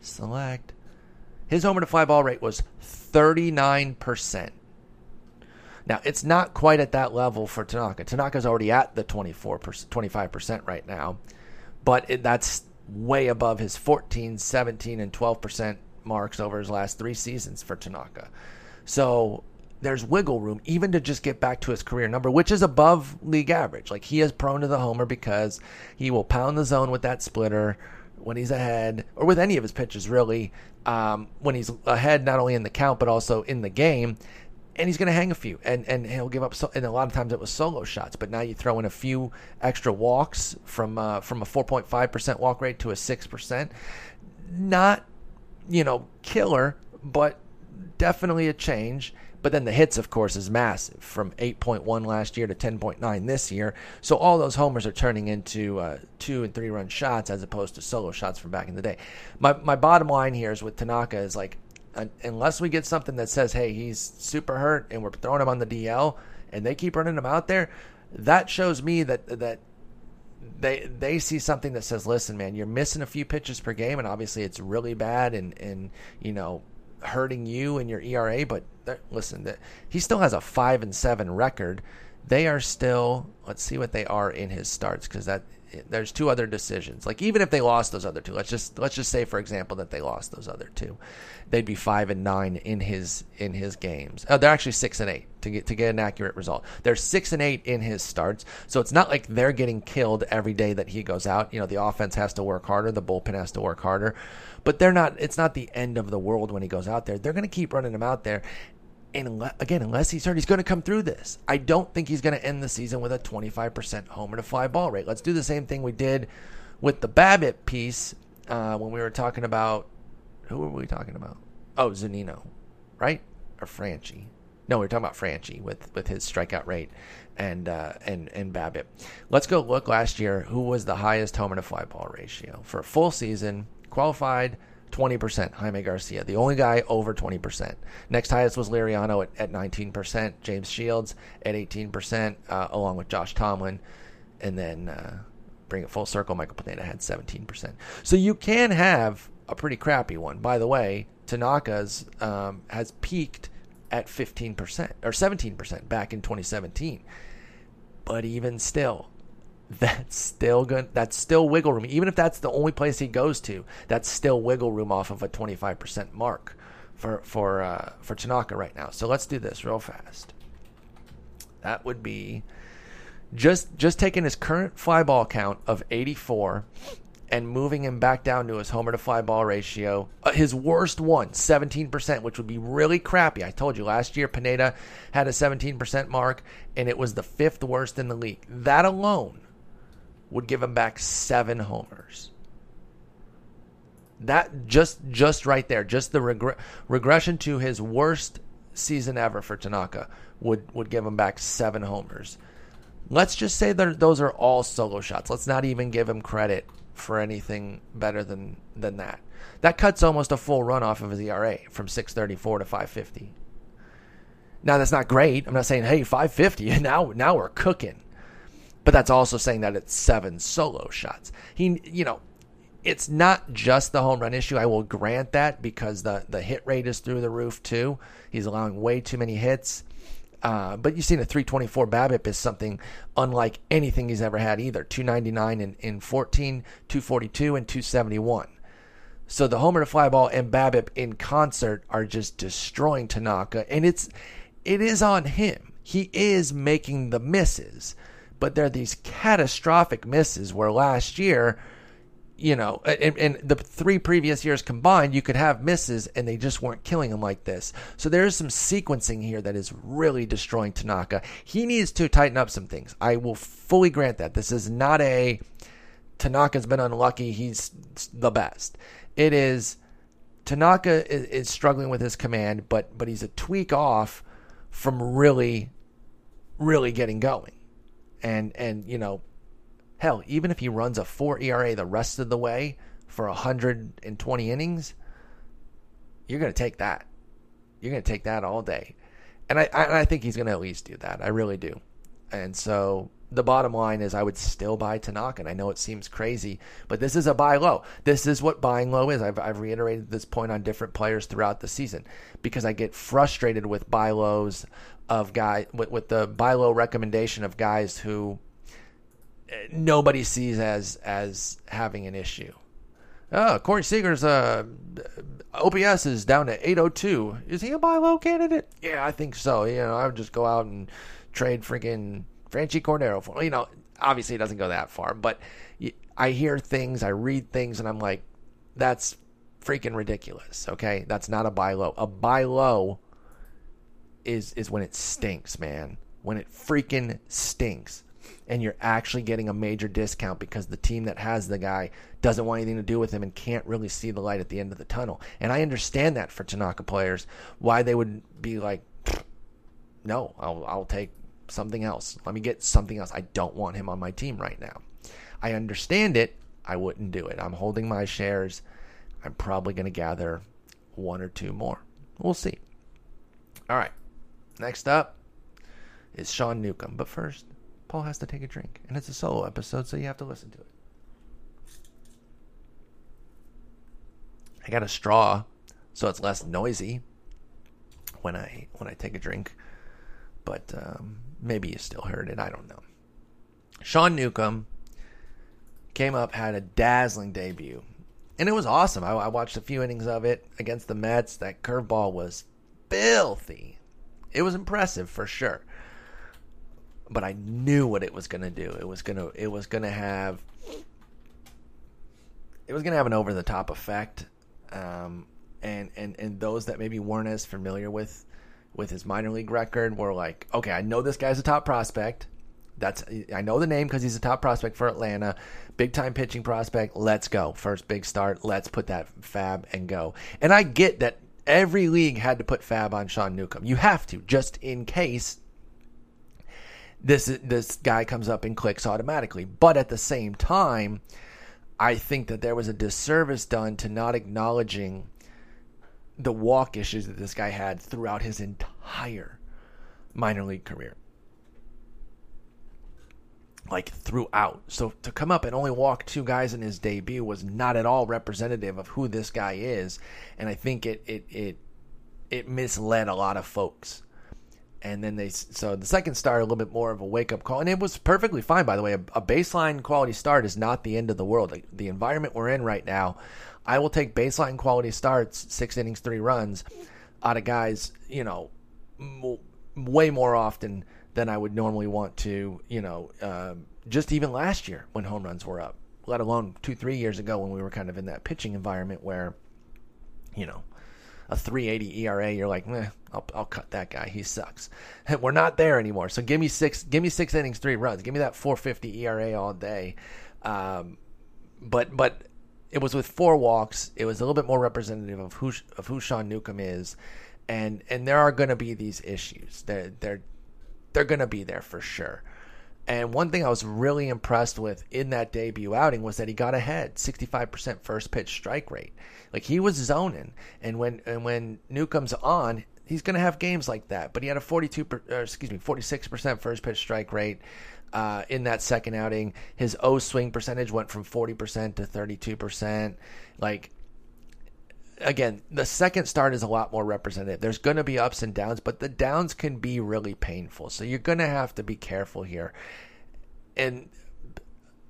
A: Select. His homer to fly ball rate was 39%. Now, it's not quite at that level for Tanaka. Tanaka's already at the 24%, 25% right now, but it, that's way above his 14, 17, and 12% marks over his last three seasons for Tanaka. So there's wiggle room even to just get back to his career number, which is above league average. Like he is prone to the homer because he will pound the zone with that splitter when he's ahead, or with any of his pitches really. Um, when he's ahead, not only in the count but also in the game, and he's going to hang a few, and and he'll give up. So, and a lot of times it was solo shots, but now you throw in a few extra walks from uh, from a 4.5 percent walk rate to a six percent. Not you know, killer, but definitely a change. But then the hits, of course, is massive from 8.1 last year to 10.9 this year. So all those homers are turning into uh, two and three run shots as opposed to solo shots from back in the day. My, my bottom line here is with Tanaka is like, uh, unless we get something that says, hey, he's super hurt and we're throwing him on the DL and they keep running him out there, that shows me that that they they see something that says, listen, man, you're missing a few pitches per game, and obviously it's really bad and and you know hurting you and your ERA. But listen, that he still has a five and seven record. They are still. Let's see what they are in his starts because that there's two other decisions. Like even if they lost those other two, let's just let's just say for example that they lost those other two, they'd be five and nine in his in his games. Oh, they're actually six and eight to get to get an accurate result. They're six and eight in his starts, so it's not like they're getting killed every day that he goes out. You know, the offense has to work harder, the bullpen has to work harder, but they're not. It's not the end of the world when he goes out there. They're going to keep running him out there, and again, unless he's hurt, he's going to come through this. I don't think he's going to end the season with a 25% homer to fly ball rate. Let's do the same thing we did with the BABIP piece uh, when we were talking about who were we talking about? Oh, Zunino, right? Or Franchy? No, we were talking about Franchy with with his strikeout rate and uh, and and BABIP. Let's go look last year. Who was the highest homer to fly ball ratio for a full season? Qualified 20%, Jaime Garcia, the only guy over 20%. Next highest was Liriano at, at 19%, James Shields at 18%, uh, along with Josh Tomlin. And then uh, bring it full circle, Michael Pineda had 17%. So you can have a pretty crappy one. By the way, Tanaka's um, has peaked at 15% or 17% back in 2017. But even still, that's still good. That's still wiggle room. Even if that's the only place he goes to, that's still wiggle room off of a 25% mark for for uh, for Tanaka right now. So let's do this real fast. That would be just just taking his current fly ball count of 84 and moving him back down to his homer to fly ball ratio. Uh, his worst one, 17%, which would be really crappy. I told you last year Pineda had a 17% mark and it was the fifth worst in the league. That alone would give him back seven homers. That just just right there, just the regre- regression to his worst season ever for Tanaka would would give him back seven homers. Let's just say that those are all solo shots. Let's not even give him credit for anything better than than that. That cuts almost a full run off of his ERA from 634 to 550. Now that's not great. I'm not saying hey 550 now now we're cooking. But that's also saying that it's seven solo shots. He, you know, it's not just the home run issue. I will grant that because the the hit rate is through the roof too. He's allowing way too many hits. Uh, but you've seen a 324 BABIP is something unlike anything he's ever had either. 299 in, in 14, 242, and 271. So the homer to fly ball and BABIP in concert are just destroying Tanaka, and it's it is on him. He is making the misses but there are these catastrophic misses where last year, you know, and, the three previous years combined, you could have misses and they just weren't killing him like this. So there is some sequencing here that is really destroying Tanaka. He needs to tighten up some things. I will fully grant that. This is not a Tanaka's been unlucky, he's the best. It is Tanaka is, is struggling with his command, but but he's a tweak off from really, really getting going and and you know, hell, even if he runs a four ERA the rest of the way for 120 innings, you're going to take that. You're going to take that all day, and I I, I think he's going to at least do that. I really do, and so. The bottom line is, I would still buy Tanaka. And I know it seems crazy, but this is a buy low. This is what buying low is. I've, I've reiterated this point on different players throughout the season because I get frustrated with buy lows of guys with, with the buy low recommendation of guys who eh, nobody sees as as having an issue. Oh, Corey Seager's uh, OPS is down to 802. Is he a buy low candidate? Yeah, I think so. You know, I would just go out and trade freaking Franchy Cordero for. You know, obviously it doesn't go that far, but I hear things, I read things, and I'm like, that's freaking ridiculous. Okay, that's not a buy low. A buy low is is when it stinks, man. When it freaking stinks. And you're actually getting a major discount because the team that has the guy doesn't want anything to do with him and can't really see the light at the end of the tunnel. And I understand that for Tanaka players, why they would be like, no, I'll, I'll take something else. Let me get something else. I don't want him on my team right now. I understand it. I wouldn't do it. I'm holding my shares. I'm probably going to gather one or two more. We'll see. All right. Next up is Sean Newcomb. But first, Paul has to take a drink. And it's a solo episode, so you have to listen to it. I got a straw, so it's less noisy when I when I take a drink. But um, maybe you still heard it. I don't know. Sean Newcomb came up, had a dazzling debut, and it was awesome. I, I watched a few innings of it against the Mets. That curveball was filthy. It was impressive for sure. But I knew what it was going to do. It was going to it was going to have it was going to have an over the top effect. Um, and and and those that maybe weren't as familiar with with his minor league record were like, okay, I know this guy's a top prospect. That's I know the name because he's a top prospect for Atlanta, big time pitching prospect. Let's go, first big start. Let's put that FAAB and go. And I get that every league had to put FAAB on Sean Newcomb. You have to just in case this this guy comes up and clicks automatically. But at the same time, I think that there was a disservice done to not acknowledging the walk issues that this guy had throughout his entire minor league career. Like throughout. So to come up and only walk two guys in his debut was not at all representative of who this guy is. And I think it it it it misled a lot of folks. And then they so the second start a little bit more of a wake up call, and it was perfectly fine. By the way, a, a baseline quality start is not the end of the world. The environment we're in right now, I will take baseline quality starts, six innings, three runs, out of guys, you know, m- way more often than I would normally want to, you know, uh, just even last year when home runs were up, let alone two, three years ago when we were kind of in that pitching environment where, you know, a 380 ERA, you're like, eh, I'll, I'll cut that guy. He sucks. We're not there anymore. So give me six, give me six innings, three runs. Give me that 450 ERA all day. Um, but but it was with four walks. It was a little bit more representative of who of who Sean Newcomb is, and and there are going to be these issues. They're they're they're going to be there for sure. And one thing I was really impressed with in that debut outing was that he got ahead, 65% first pitch strike rate. Like he was zoning, and when and when Newcomb's on, he's going to have games like that. But he had a 42, per, excuse me, 46% first pitch strike rate uh, in that second outing. His O swing percentage went from 40% to 32%. Like, again, the second start is a lot more representative. There's going to be ups and downs, but the downs can be really painful. So you're going to have to be careful here. And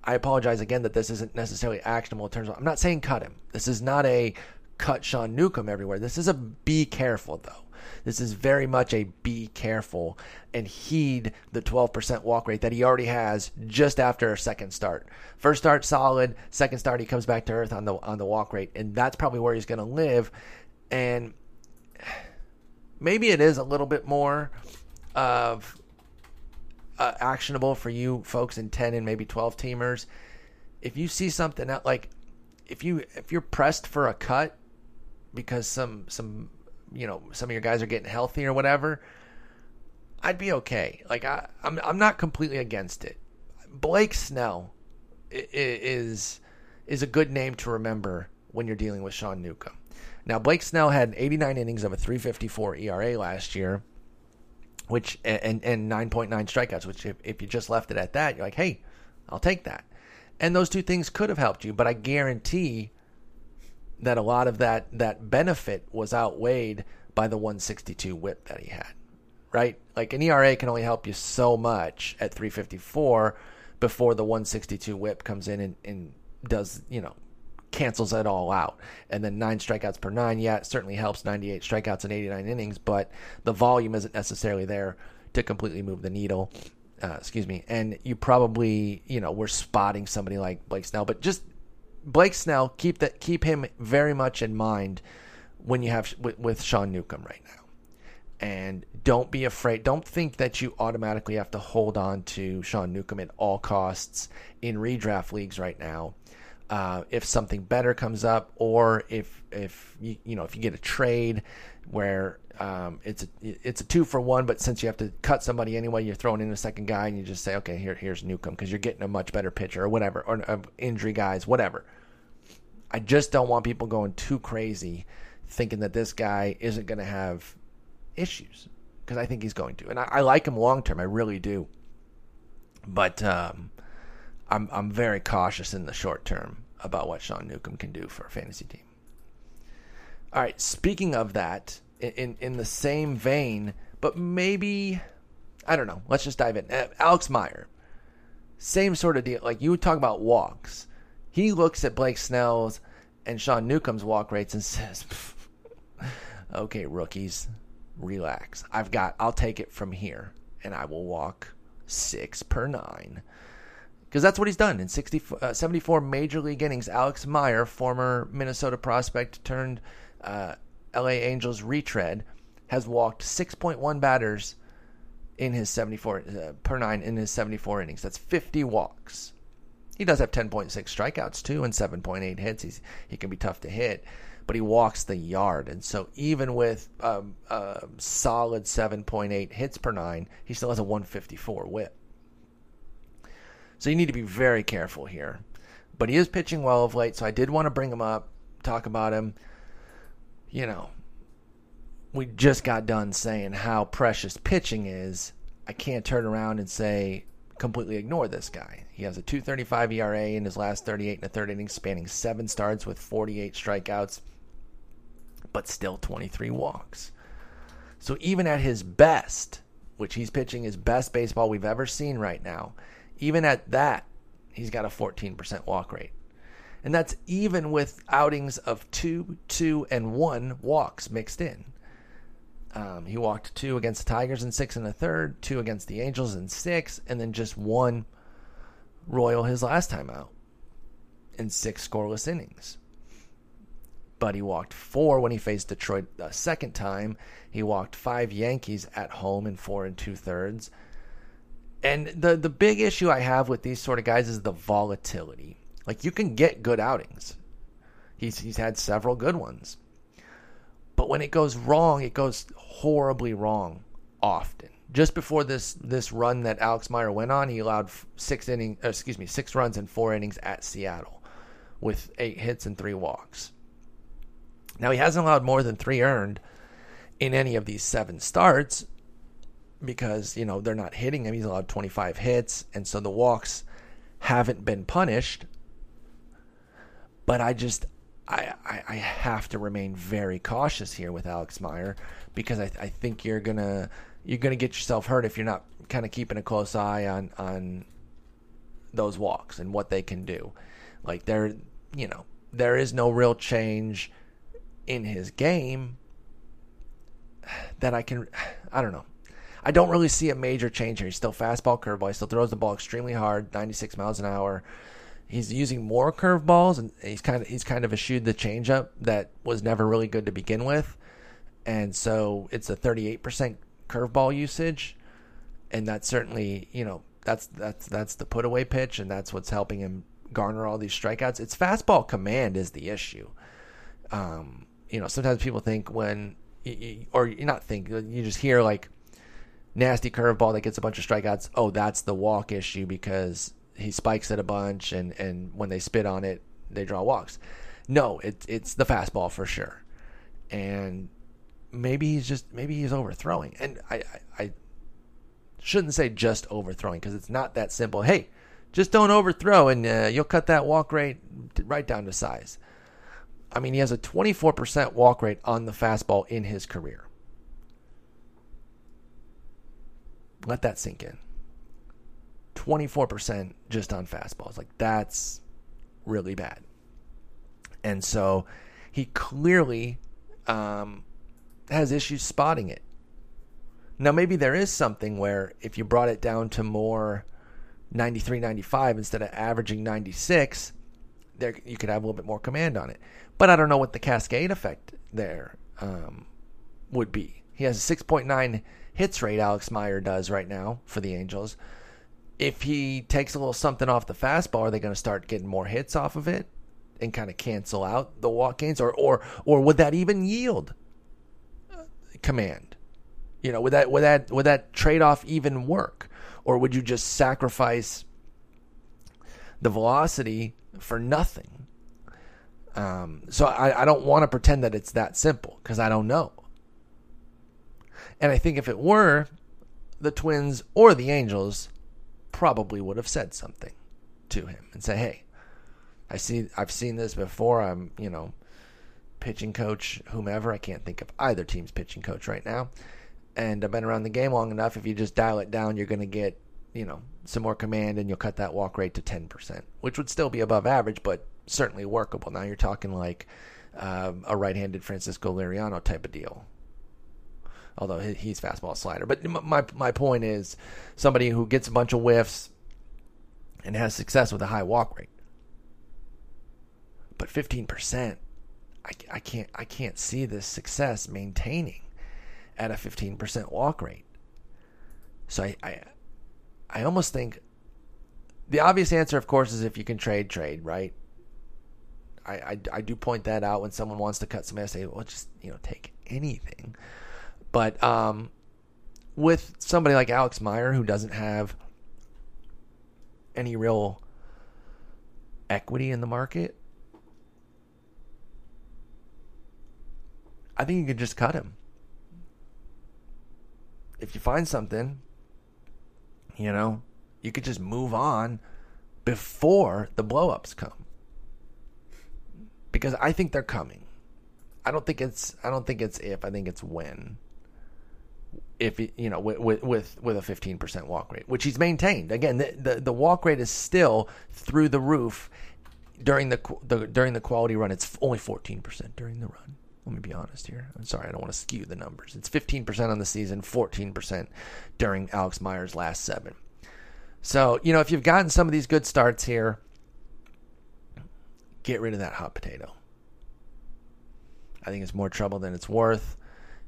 A: I apologize again that this isn't necessarily actionable in terms of, I'm not saying cut him. This is not a cut Sean Newcomb everywhere. This is a be careful, though. This is very much a be careful and heed the 12% walk rate that he already has just after a second start. First start solid, second start he comes back to earth on the on the walk rate and that's probably where he's going to live and maybe it is a little bit more of uh, actionable for you folks in 10 and maybe 12 teamers. If you see something like if you if you're pressed for a cut because some some you know some of your guys are getting healthy or whatever, I'd be okay. Like I, I'm I'm not completely against it. Blake Snell is is a good name to remember when you're dealing with Sean Newcomb. Now Blake Snell had 89 innings of a 3.54 ERA last year, which and and 9.9 strikeouts. Which if, if you just left it at that, you're like, hey, I'll take that. And those two things could have helped you, but I guarantee that a lot of that that benefit was outweighed by the 162 whip that he had. Right? Like an ERA can only help you so much at 354 before the 162 whip comes in and, and does, you know, cancels it all out. And then nine strikeouts per nine, yeah, it certainly helps 98 strikeouts in 89 innings, but the volume isn't necessarily there to completely move the needle. Uh, excuse me. And you probably, you know, we're spotting somebody like Blake Snell, but just Blake Snell, keep that keep him very much in mind when you have with, with Sean Newcomb right now. And don't be afraid. Don't think that you automatically have to hold on to Sean Newcomb at all costs in redraft leagues right now. Uh, if something better comes up, or if if you you know if you get a trade where um, it's a it's a two for one, but since you have to cut somebody anyway, you're throwing in a second guy, and you just say, okay, here here's Newcomb because you're getting a much better pitcher or whatever, or uh, injury guys, whatever. I just don't want people going too crazy, thinking that this guy isn't going to have issues because I think he's going to, and I, I like him long term, I really do. But um, I'm I'm very cautious in the short term about what Sean Newcomb can do for a fantasy team. All right, speaking of that, in in the same vein, but maybe I don't know. Let's just dive in. Uh, Alex Meyer, same sort of deal. Like you talk about walks, he looks at Blake Snell's and Sean Newcomb's walk rates and says, "Okay, rookies, relax. I've got. I'll take it from here, and I will walk six per nine. Because that's what he's done in 60, uh, 74 major league innings. Alex Meyer, former Minnesota prospect turned uh, LA Angels retread, has walked 6.1 batters in his 74 uh, per nine in his 74 innings. That's 50 walks. He does have 10.6 strikeouts too and 7.8 hits. He's he can be tough to hit, but he walks the yard. And so even with um, a solid 7.8 hits per nine, he still has a 154 whip. So you need to be very careful here. But he is pitching well of late, so I did want to bring him up, talk about him you know, we just got done saying how precious pitching is. I can't turn around and say completely ignore this guy. He has a 235 ERA in his last 38 and a third innings, spanning seven starts with 48 strikeouts, but still 23 walks. So even at his best, which he's pitching his best baseball we've ever seen right now, even at that, he's got a 14% walk rate and that's even with outings of two, two, and one walks mixed in. Um, he walked two against the Tigers and six and a third, two against the Angels and six, and then just one Royal his last time out in six scoreless innings. But he walked four when he faced Detroit the second time. He walked five Yankees at home in four and two thirds. And the the big issue I have with these sort of guys is the volatility. Like you can get good outings. He's he's had several good ones. But when it goes wrong, it goes horribly wrong often. Just before this this run that Alex Meyer went on, he allowed six inning, uh, excuse me, six runs in four innings at Seattle, with eight hits and three walks. Now he hasn't allowed more than three earned in any of these seven starts because you know they're not hitting him. He's allowed 25 hits, and so the walks haven't been punished. But I just I, I, I have to remain very cautious here with Alex Meyer because I, I think you're gonna you're gonna get yourself hurt if you're not kind of keeping a close eye on on those walks and what they can do. Like there, you know, there is no real change in his game that I can. I don't know. I don't really see a major change here. He's still fastball, curveball. He still throws the ball extremely hard, 96 miles an hour he's using more curveballs, and he's kind of he's kind of eschewed the changeup that was never really good to begin with, and so it's a 38% curveball usage, and that's certainly you know that's that's that's the put away pitch, and that's what's helping him garner all these strikeouts. It's fastball command is the issue. Um, you know, sometimes people think when, or you not think, you just hear like nasty curveball that gets a bunch of strikeouts. Oh, that's the walk issue because he spikes it a bunch, and and when they spit on it, they draw walks. No, it's it's the fastball for sure, and maybe he's just maybe he's overthrowing, and I I, I shouldn't say just overthrowing because it's not that simple. Hey, just don't overthrow, and uh, you'll cut that walk rate right down to size. I mean, he has a 24% walk rate on the fastball in his career. Let that sink in. 24% just on fastballs. Like that's really bad. And so he clearly um, has issues spotting it. Now, maybe there is something where if you brought it down to more 93, 95 instead of averaging 96, there you could have a little bit more command on it. But I don't know what the cascade effect there um, would be. He has a 6.9 hits rate, Alex Meyer does right now for the Angels if he takes a little something off the fastball, are they going to start getting more hits off of it and kind of cancel out the walk gains, or or or would that even yield command? You know, would that would that would that trade off even work, or would you just sacrifice the velocity for nothing? Um, so I, I don't want to pretend that it's that simple because I don't know. And I think if it were, the Twins or the Angels probably would have said something to him and say, "Hey, I see I've seen this before. I'm, you know, pitching coach whomever. I can't think of either team's pitching coach right now and I've been around the game long enough. If you just dial it down, you're going to get, you know, some more command and you'll cut that walk rate to 10%, which would still be above average, but certainly workable. Now you're talking like um, a right handed Francisco Liriano type of deal. Although he's fastball slider. But my, my point is somebody who gets a bunch of whiffs and has success with a high walk rate. But 15%, I, I can't I can't see this success maintaining at a 15% walk rate. So I, I, I almost think the obvious answer, of course, is if you can trade, trade, right? I, I, I do point that out when someone wants to cut somebody. Say, well, just you know, take anything. But um, with somebody like Alex Meyer, who doesn't have any real equity in the market, I think you could just cut him if you find something, you know, you could just move on before the blowups come. Because I think they're coming. I don't think it's I don't think it's if, I think it's when. If you know with with with a 15% walk rate, which he's maintained. Again, the, the, the walk rate is still through the roof during the, the during the quality run. It's only 14% during the run. Let me be honest here. I'm sorry, I don't want to skew the numbers. It's 15% on the season, 14% during Alex Meyer's last seven. So, you know, if you've gotten some of these good starts here, get rid of that hot potato. I think it's more trouble than it's worth,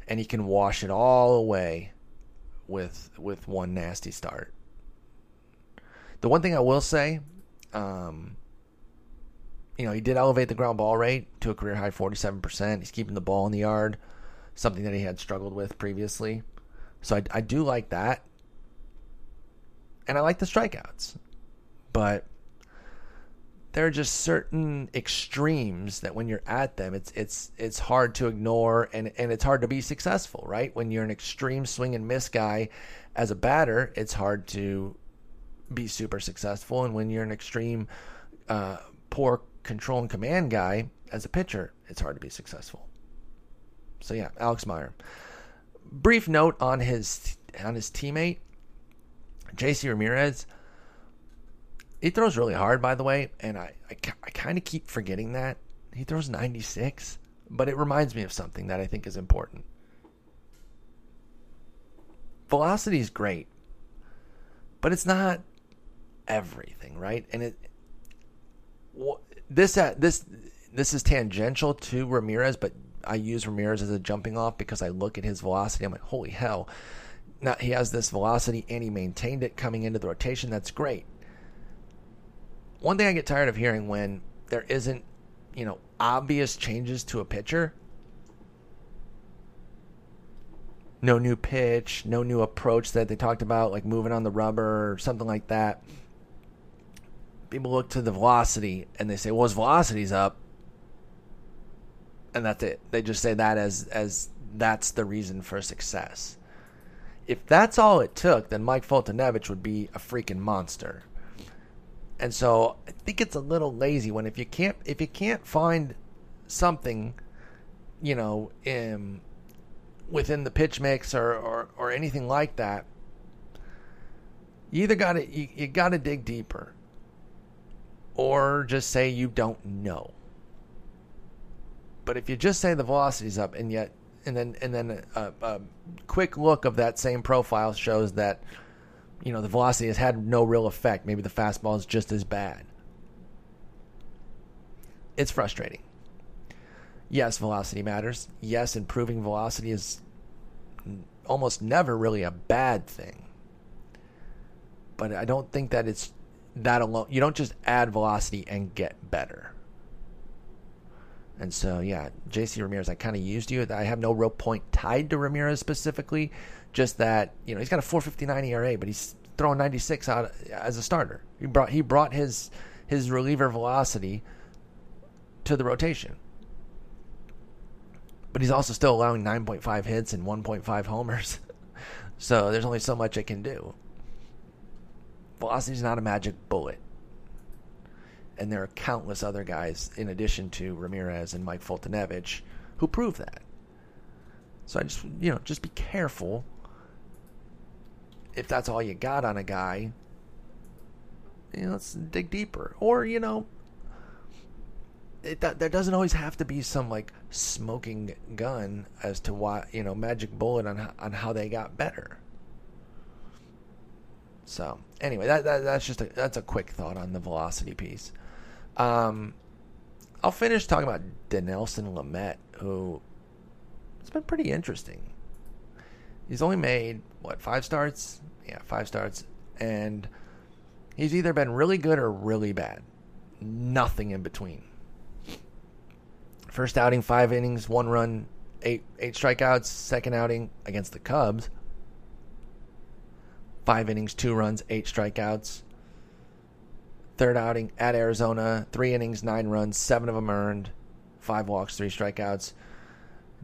A: and he can wash it all away with with one nasty start. The one thing I will say, um, you know, he did elevate the ground ball rate to a career high 47%. He's keeping the ball in the yard, something that he had struggled with previously. So I, I do like that. And I like the strikeouts. But there are just certain extremes that when you're at them, it's it's it's hard to ignore and, and it's hard to be successful, right? When you're an extreme swing and miss guy as a batter, it's hard to be super successful. And when you're an extreme uh, poor control and command guy as a pitcher, it's hard to be successful. So yeah, Alex Meyer. Brief note on his on his teammate, JC Ramirez. He throws really hard, by the way, and I, I, I kind of keep forgetting that. He throws 96, but it reminds me of something that I think is important. Velocity is great, but it's not everything, right? And it this uh, this this is tangential to Ramirez, but I use Ramirez as a jumping off because I look at his velocity. I'm like, holy hell! Now he has this velocity and he maintained it coming into the rotation. That's great. One thing I get tired of hearing when there isn't, you know, obvious changes to a pitcher. No new pitch, no new approach that they talked about, like moving on the rubber or something like that people look to the velocity and they say, "Well, his velocity's up," and that's it. They just say that as as that's the reason for success. If that's all it took, then Mike Foltynewicz would be a freaking monster. And so I think it's a little lazy when if you can't if you can't find something, you know, in within the pitch mix or or, or anything like that, you either got to you, you got to dig deeper or just say you don't know. But if you just say the velocity's up and yet and then and then a, a, quick look of that same profile shows that you know the velocity has had no real effect. Maybe the fastball is just as bad. It's frustrating. Yes, velocity matters. Yes, improving velocity is almost never really a bad thing. But I don't think that it's that alone, you don't just add velocity and get better. And so, yeah, JC Ramirez, I kind of used you. I have no real point tied to Ramirez specifically, just that you know he's got a 4.59 ERA, but he's throwing 96 out as a starter. He brought he brought his his reliever velocity to the rotation. But he's also still allowing 9.5 hits and 1.5 homers. so there's only so much it can do. Velocity is not a magic bullet. And there are countless other guys, in addition to Ramirez and Mike Foltynewicz, who prove that. So I just, you know, just be careful if that's all you got on a guy. You know, let's dig deeper. Or, you know, it, that, there doesn't always have to be some like smoking gun as to why you know magic bullet on on how they got better. So anyway, that, that that's just a that's a quick thought on the velocity piece. Um, I'll finish talking about Dinelson Lamet, who it's been pretty interesting. He's only made what five starts? Yeah, five starts, and he's either been really good or really bad. Nothing in between. First outing, five innings, one run, eight eight strikeouts. Second outing against the Cubs, five innings, two runs, eight strikeouts. Third outing at Arizona, three innings, nine runs, seven of them earned, five walks, three strikeouts.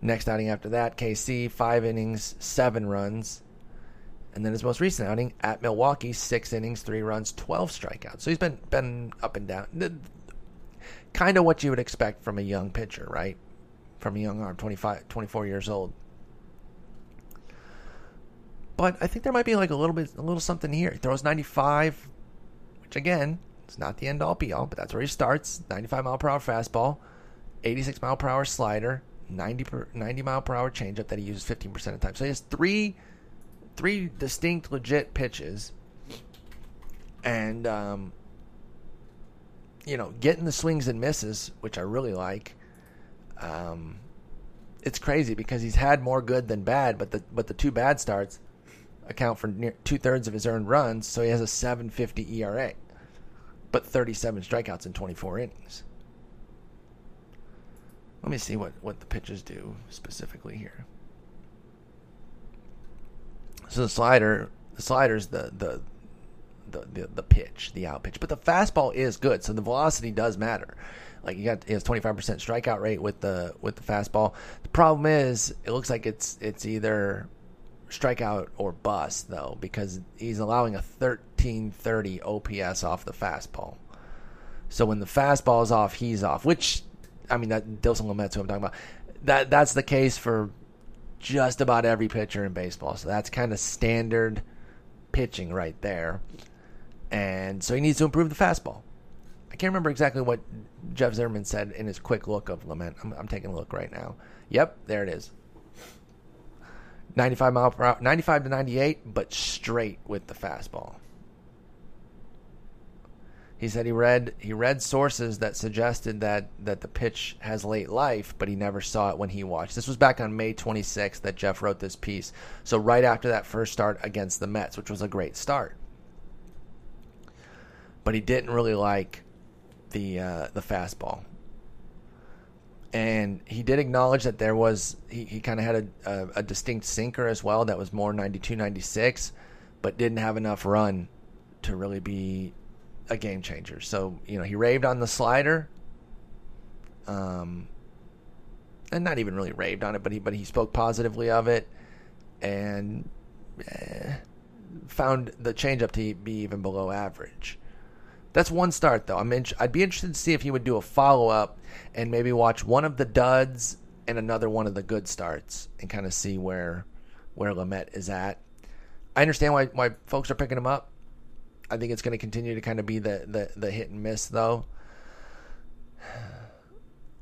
A: Next outing after that, KC, five innings, seven runs. And then his most recent outing at Milwaukee, six innings, three runs, 12 strikeouts. So he's been been up and down kind of what you would expect from a young pitcher, right? From a young arm, 25, 24 years old. But I think there might be like a little bit, a little something here. He throws 95, which again, it's not the end all be all, but that's where he starts. 95 mile per hour fastball, 86 mile per hour slider, 90 per, 90 mile per hour changeup that he uses 15% of the time. So he has three, three distinct, legit pitches, and um, you know, getting the swings and misses, which I really like. Um, it's crazy because he's had more good than bad, but the but the two bad starts account for near two thirds of his earned runs, so he has a 7.50 ERA, but 37 strikeouts in 24 innings. Let me see what what the pitches do specifically here. So the slider, the slider's the the the, the, pitch, the out pitch. But the fastball is good, so the velocity does matter. Like you got his 25% strikeout rate with the with the fastball. The problem is it looks like it's it's either strikeout or bust though because he's allowing a 1330 OPS off the fastball. So when the fastball is off, he's off. Which I mean that Dinelson Lamet's who I'm talking about. That that's the case for just about every pitcher in baseball. So that's kind of standard pitching right there and so he needs to improve the fastball. I can't remember exactly what Jeff Zimmerman said in his quick look of Lamet. I'm, I'm taking a look right now. Yep, there it is. 95 mile per hour, 95 to 98, but straight with the fastball. He said he read he read sources that suggested that that the pitch has late life, but he never saw it when he watched. This was back on May 26th that Jeff wrote this piece. So right after that first start against the Mets, which was a great start but he didn't really like the uh, the fastball. And he did acknowledge that there was he, he kind of had a, a, a, distinct sinker as well that was more 92 96 but didn't have enough run to really be a game changer. So, you know, he raved on the slider. Um and not even really raved on it, but he but he spoke positively of it and eh, found the changeup to be even below average. That's one start though. I'm in, I'd be interested to see if he would do a follow up and maybe watch one of the duds and another one of the good starts and kind of see where where Lamet is at. I understand why why folks are picking him up. I think it's going to continue to kind of be the, the, the hit and miss though.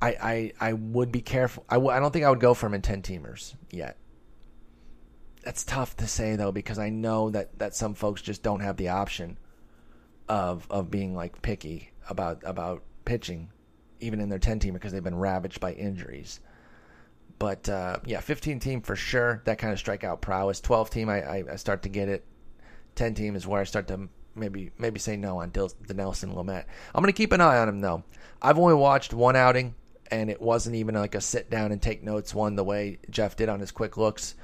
A: I, I I would be careful. I w- I don't think I would go for him in ten teamers yet. That's tough to say though because I know that that some folks just don't have the option of of being like picky about about pitching, even in their ten team because they've been ravaged by injuries. But uh, yeah, fifteen team for sure. That kind of strikeout prowess. Twelve team, I, I, I start to get it. Ten team is where I start to maybe maybe say no on Dil- Dinelson Lamet. I'm gonna keep an eye on him though. I've only watched one outing, and it wasn't even like a sit down and take notes one the way Jeff did on his quick looks.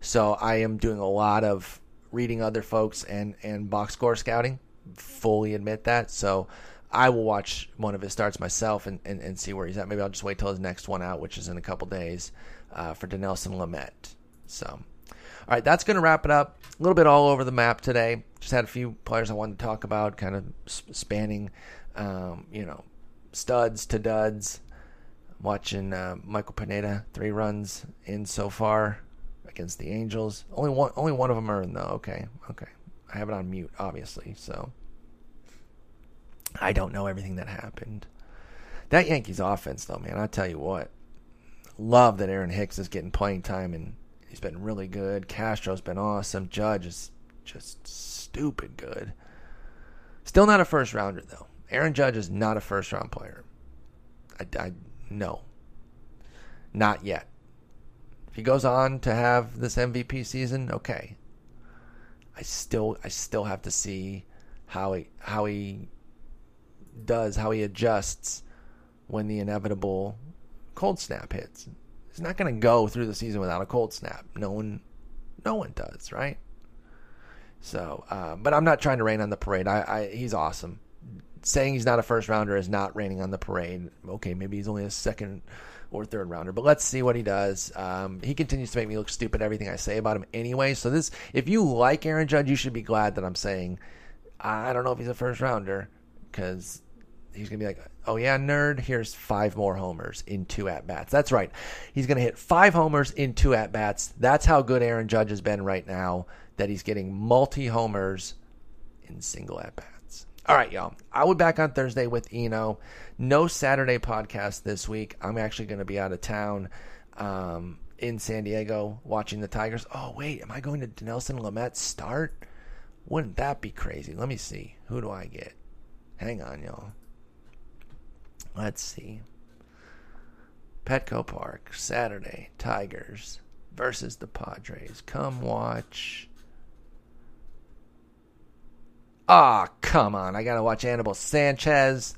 A: So I am doing a lot of reading other folks and and box score scouting. Fully admit that. So I will watch one of his starts myself and, and, and see where he's at. Maybe I'll just wait till his next one out, which is in a couple days, uh, for Dinelson Lamet. So, all right, that's going to wrap it up. A little bit all over the map today. Just had a few players I wanted to talk about, kind of spanning, um, you know, studs to duds. Watching uh, Michael Pineda three runs in so far against the Angels. Only one, only one of them in though. Okay, okay. I have it on mute, obviously. So I don't know everything that happened. That Yankees offense, though, man, I tell you what, love that Aaron Hicks is getting playing time and he's been really good. Castro's been awesome. Judge is just stupid good. Still not a first rounder though. Aaron Judge is not a first round player. I, I no, not yet. If he goes on to have this MVP season, okay. I still I still have to see how he how he does, how he adjusts when the inevitable cold snap hits. He's not going to go through the season without a cold snap. No one, no one does, right? So, uh, but I'm not trying to rain on the parade. I, I, he's awesome. Saying he's not a first rounder is not raining on the parade. Okay, maybe he's only a second or third rounder, but let's see what he does. Um, he continues to make me look stupid everything I say about him anyway. So this, if you like Aaron Judge, you should be glad that I'm saying I don't know if he's a first rounder because he's gonna be like, "Oh yeah, nerd, here's five more homers in two at bats." That's right. He's gonna hit five homers in two at bats. That's how good Aaron Judge has been right now. That he's getting multi homers in single at bats. All right, y'all. I will be back on Thursday with Eno. No Saturday podcast this week. I'm actually gonna be out of town. Um, in San Diego watching the Tigers. Oh, wait, am I going to Dinelson Lamet start? Wouldn't that be crazy? Let me see. Who do I get? Hang on, y'all. Let's see. Petco Park, Saturday, Tigers versus the Padres. Come watch. Ah, oh, come on. I got to watch Anibal Sanchez.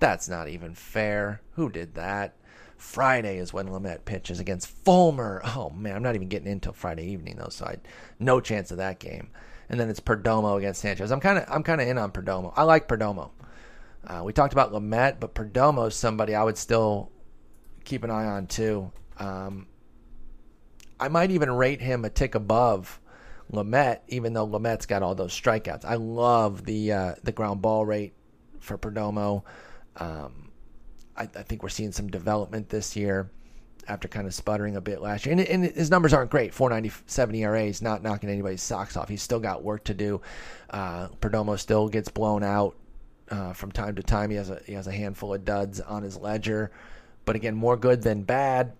A: That's not even fair. Who did that? Friday is when Lamet pitches against Fulmer. Oh man, I'm not even getting into Friday evening though, so I no chance of that game. And then it's Perdomo against Sanchez. I'm kind of I'm kind of in on Perdomo. I like Perdomo. Uh, we talked about Lamet, but Perdomo is somebody I would still keep an eye on too. Um, I might even rate him a tick above Lamet, even though Lamet's got all those strikeouts. I love the uh, the ground ball rate for Perdomo. Um, I, I, think we're seeing some development this year after kind of sputtering a bit last year. And, and his numbers aren't great. 497 ERA is not knocking anybody's socks off. He's still got work to do. Uh, Perdomo still gets blown out uh, from time to time. He has a he has a handful of duds on his ledger, but again, more good than bad.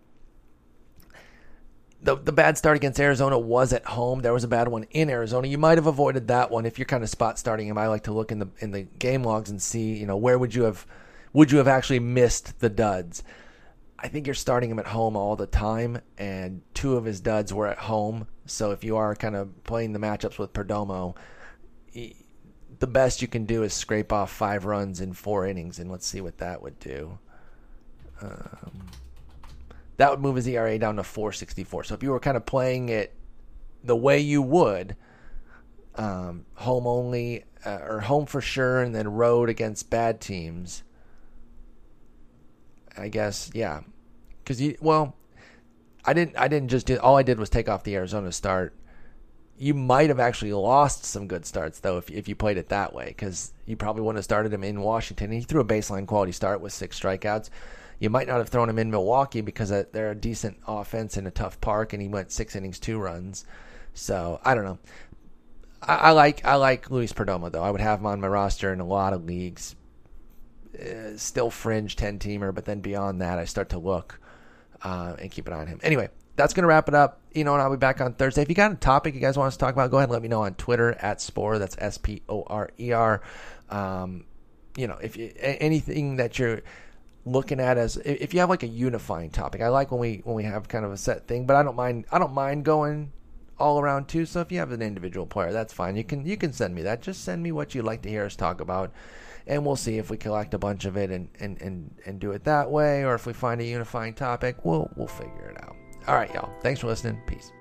A: The, the bad start against Arizona was at home. There was a bad one in Arizona. You might have avoided that one if you're kind of spot starting him. I like to look in the in the game logs and see, you know, where would you have would you have actually missed the duds? I think you're starting him at home all the time, and two of his duds were at home. So if you are kind of playing the matchups with Perdomo, the best you can do is scrape off five runs in four innings, and let's see what that would do. Um, that would move his ERA down to 464. So if you were kind of playing it the way you would, um, home only uh, or home for sure, and then road against bad teams. I guess yeah, because you well, I didn't I didn't just do all I did was take off the Arizona start you might have actually lost some good starts though if if you played it that way because you probably wouldn't have started him in Washington. He threw a baseline quality start with six strikeouts. You might not have thrown him in Milwaukee because they're a decent offense in a tough park, and he went six innings, two runs. So I don't know. I, I like I like Luis Perdomo though. I would have him on my roster in a lot of leagues. Uh, still fringe ten teamer, but then beyond that, I start to look uh, and keep an eye on him. Anyway, that's going to wrap it up. Eno, and I'll be back on Thursday. If you got a topic you guys want us to talk about, go ahead and let me know on Twitter at Sporer. That's S P O R E R. Um, you know, if you, anything that you're looking at as if you have like a unifying topic. I like when we when we have kind of a set thing, but I don't mind I don't mind going all around too. So if you have an individual player, that's fine. You can you can send me that. Just send me what you'd like to hear us talk about, and we'll see if we collect a bunch of it and and and, and do it that way, or if we find a unifying topic, we'll we'll figure it out. All right, y'all. Thanks for listening. Peace.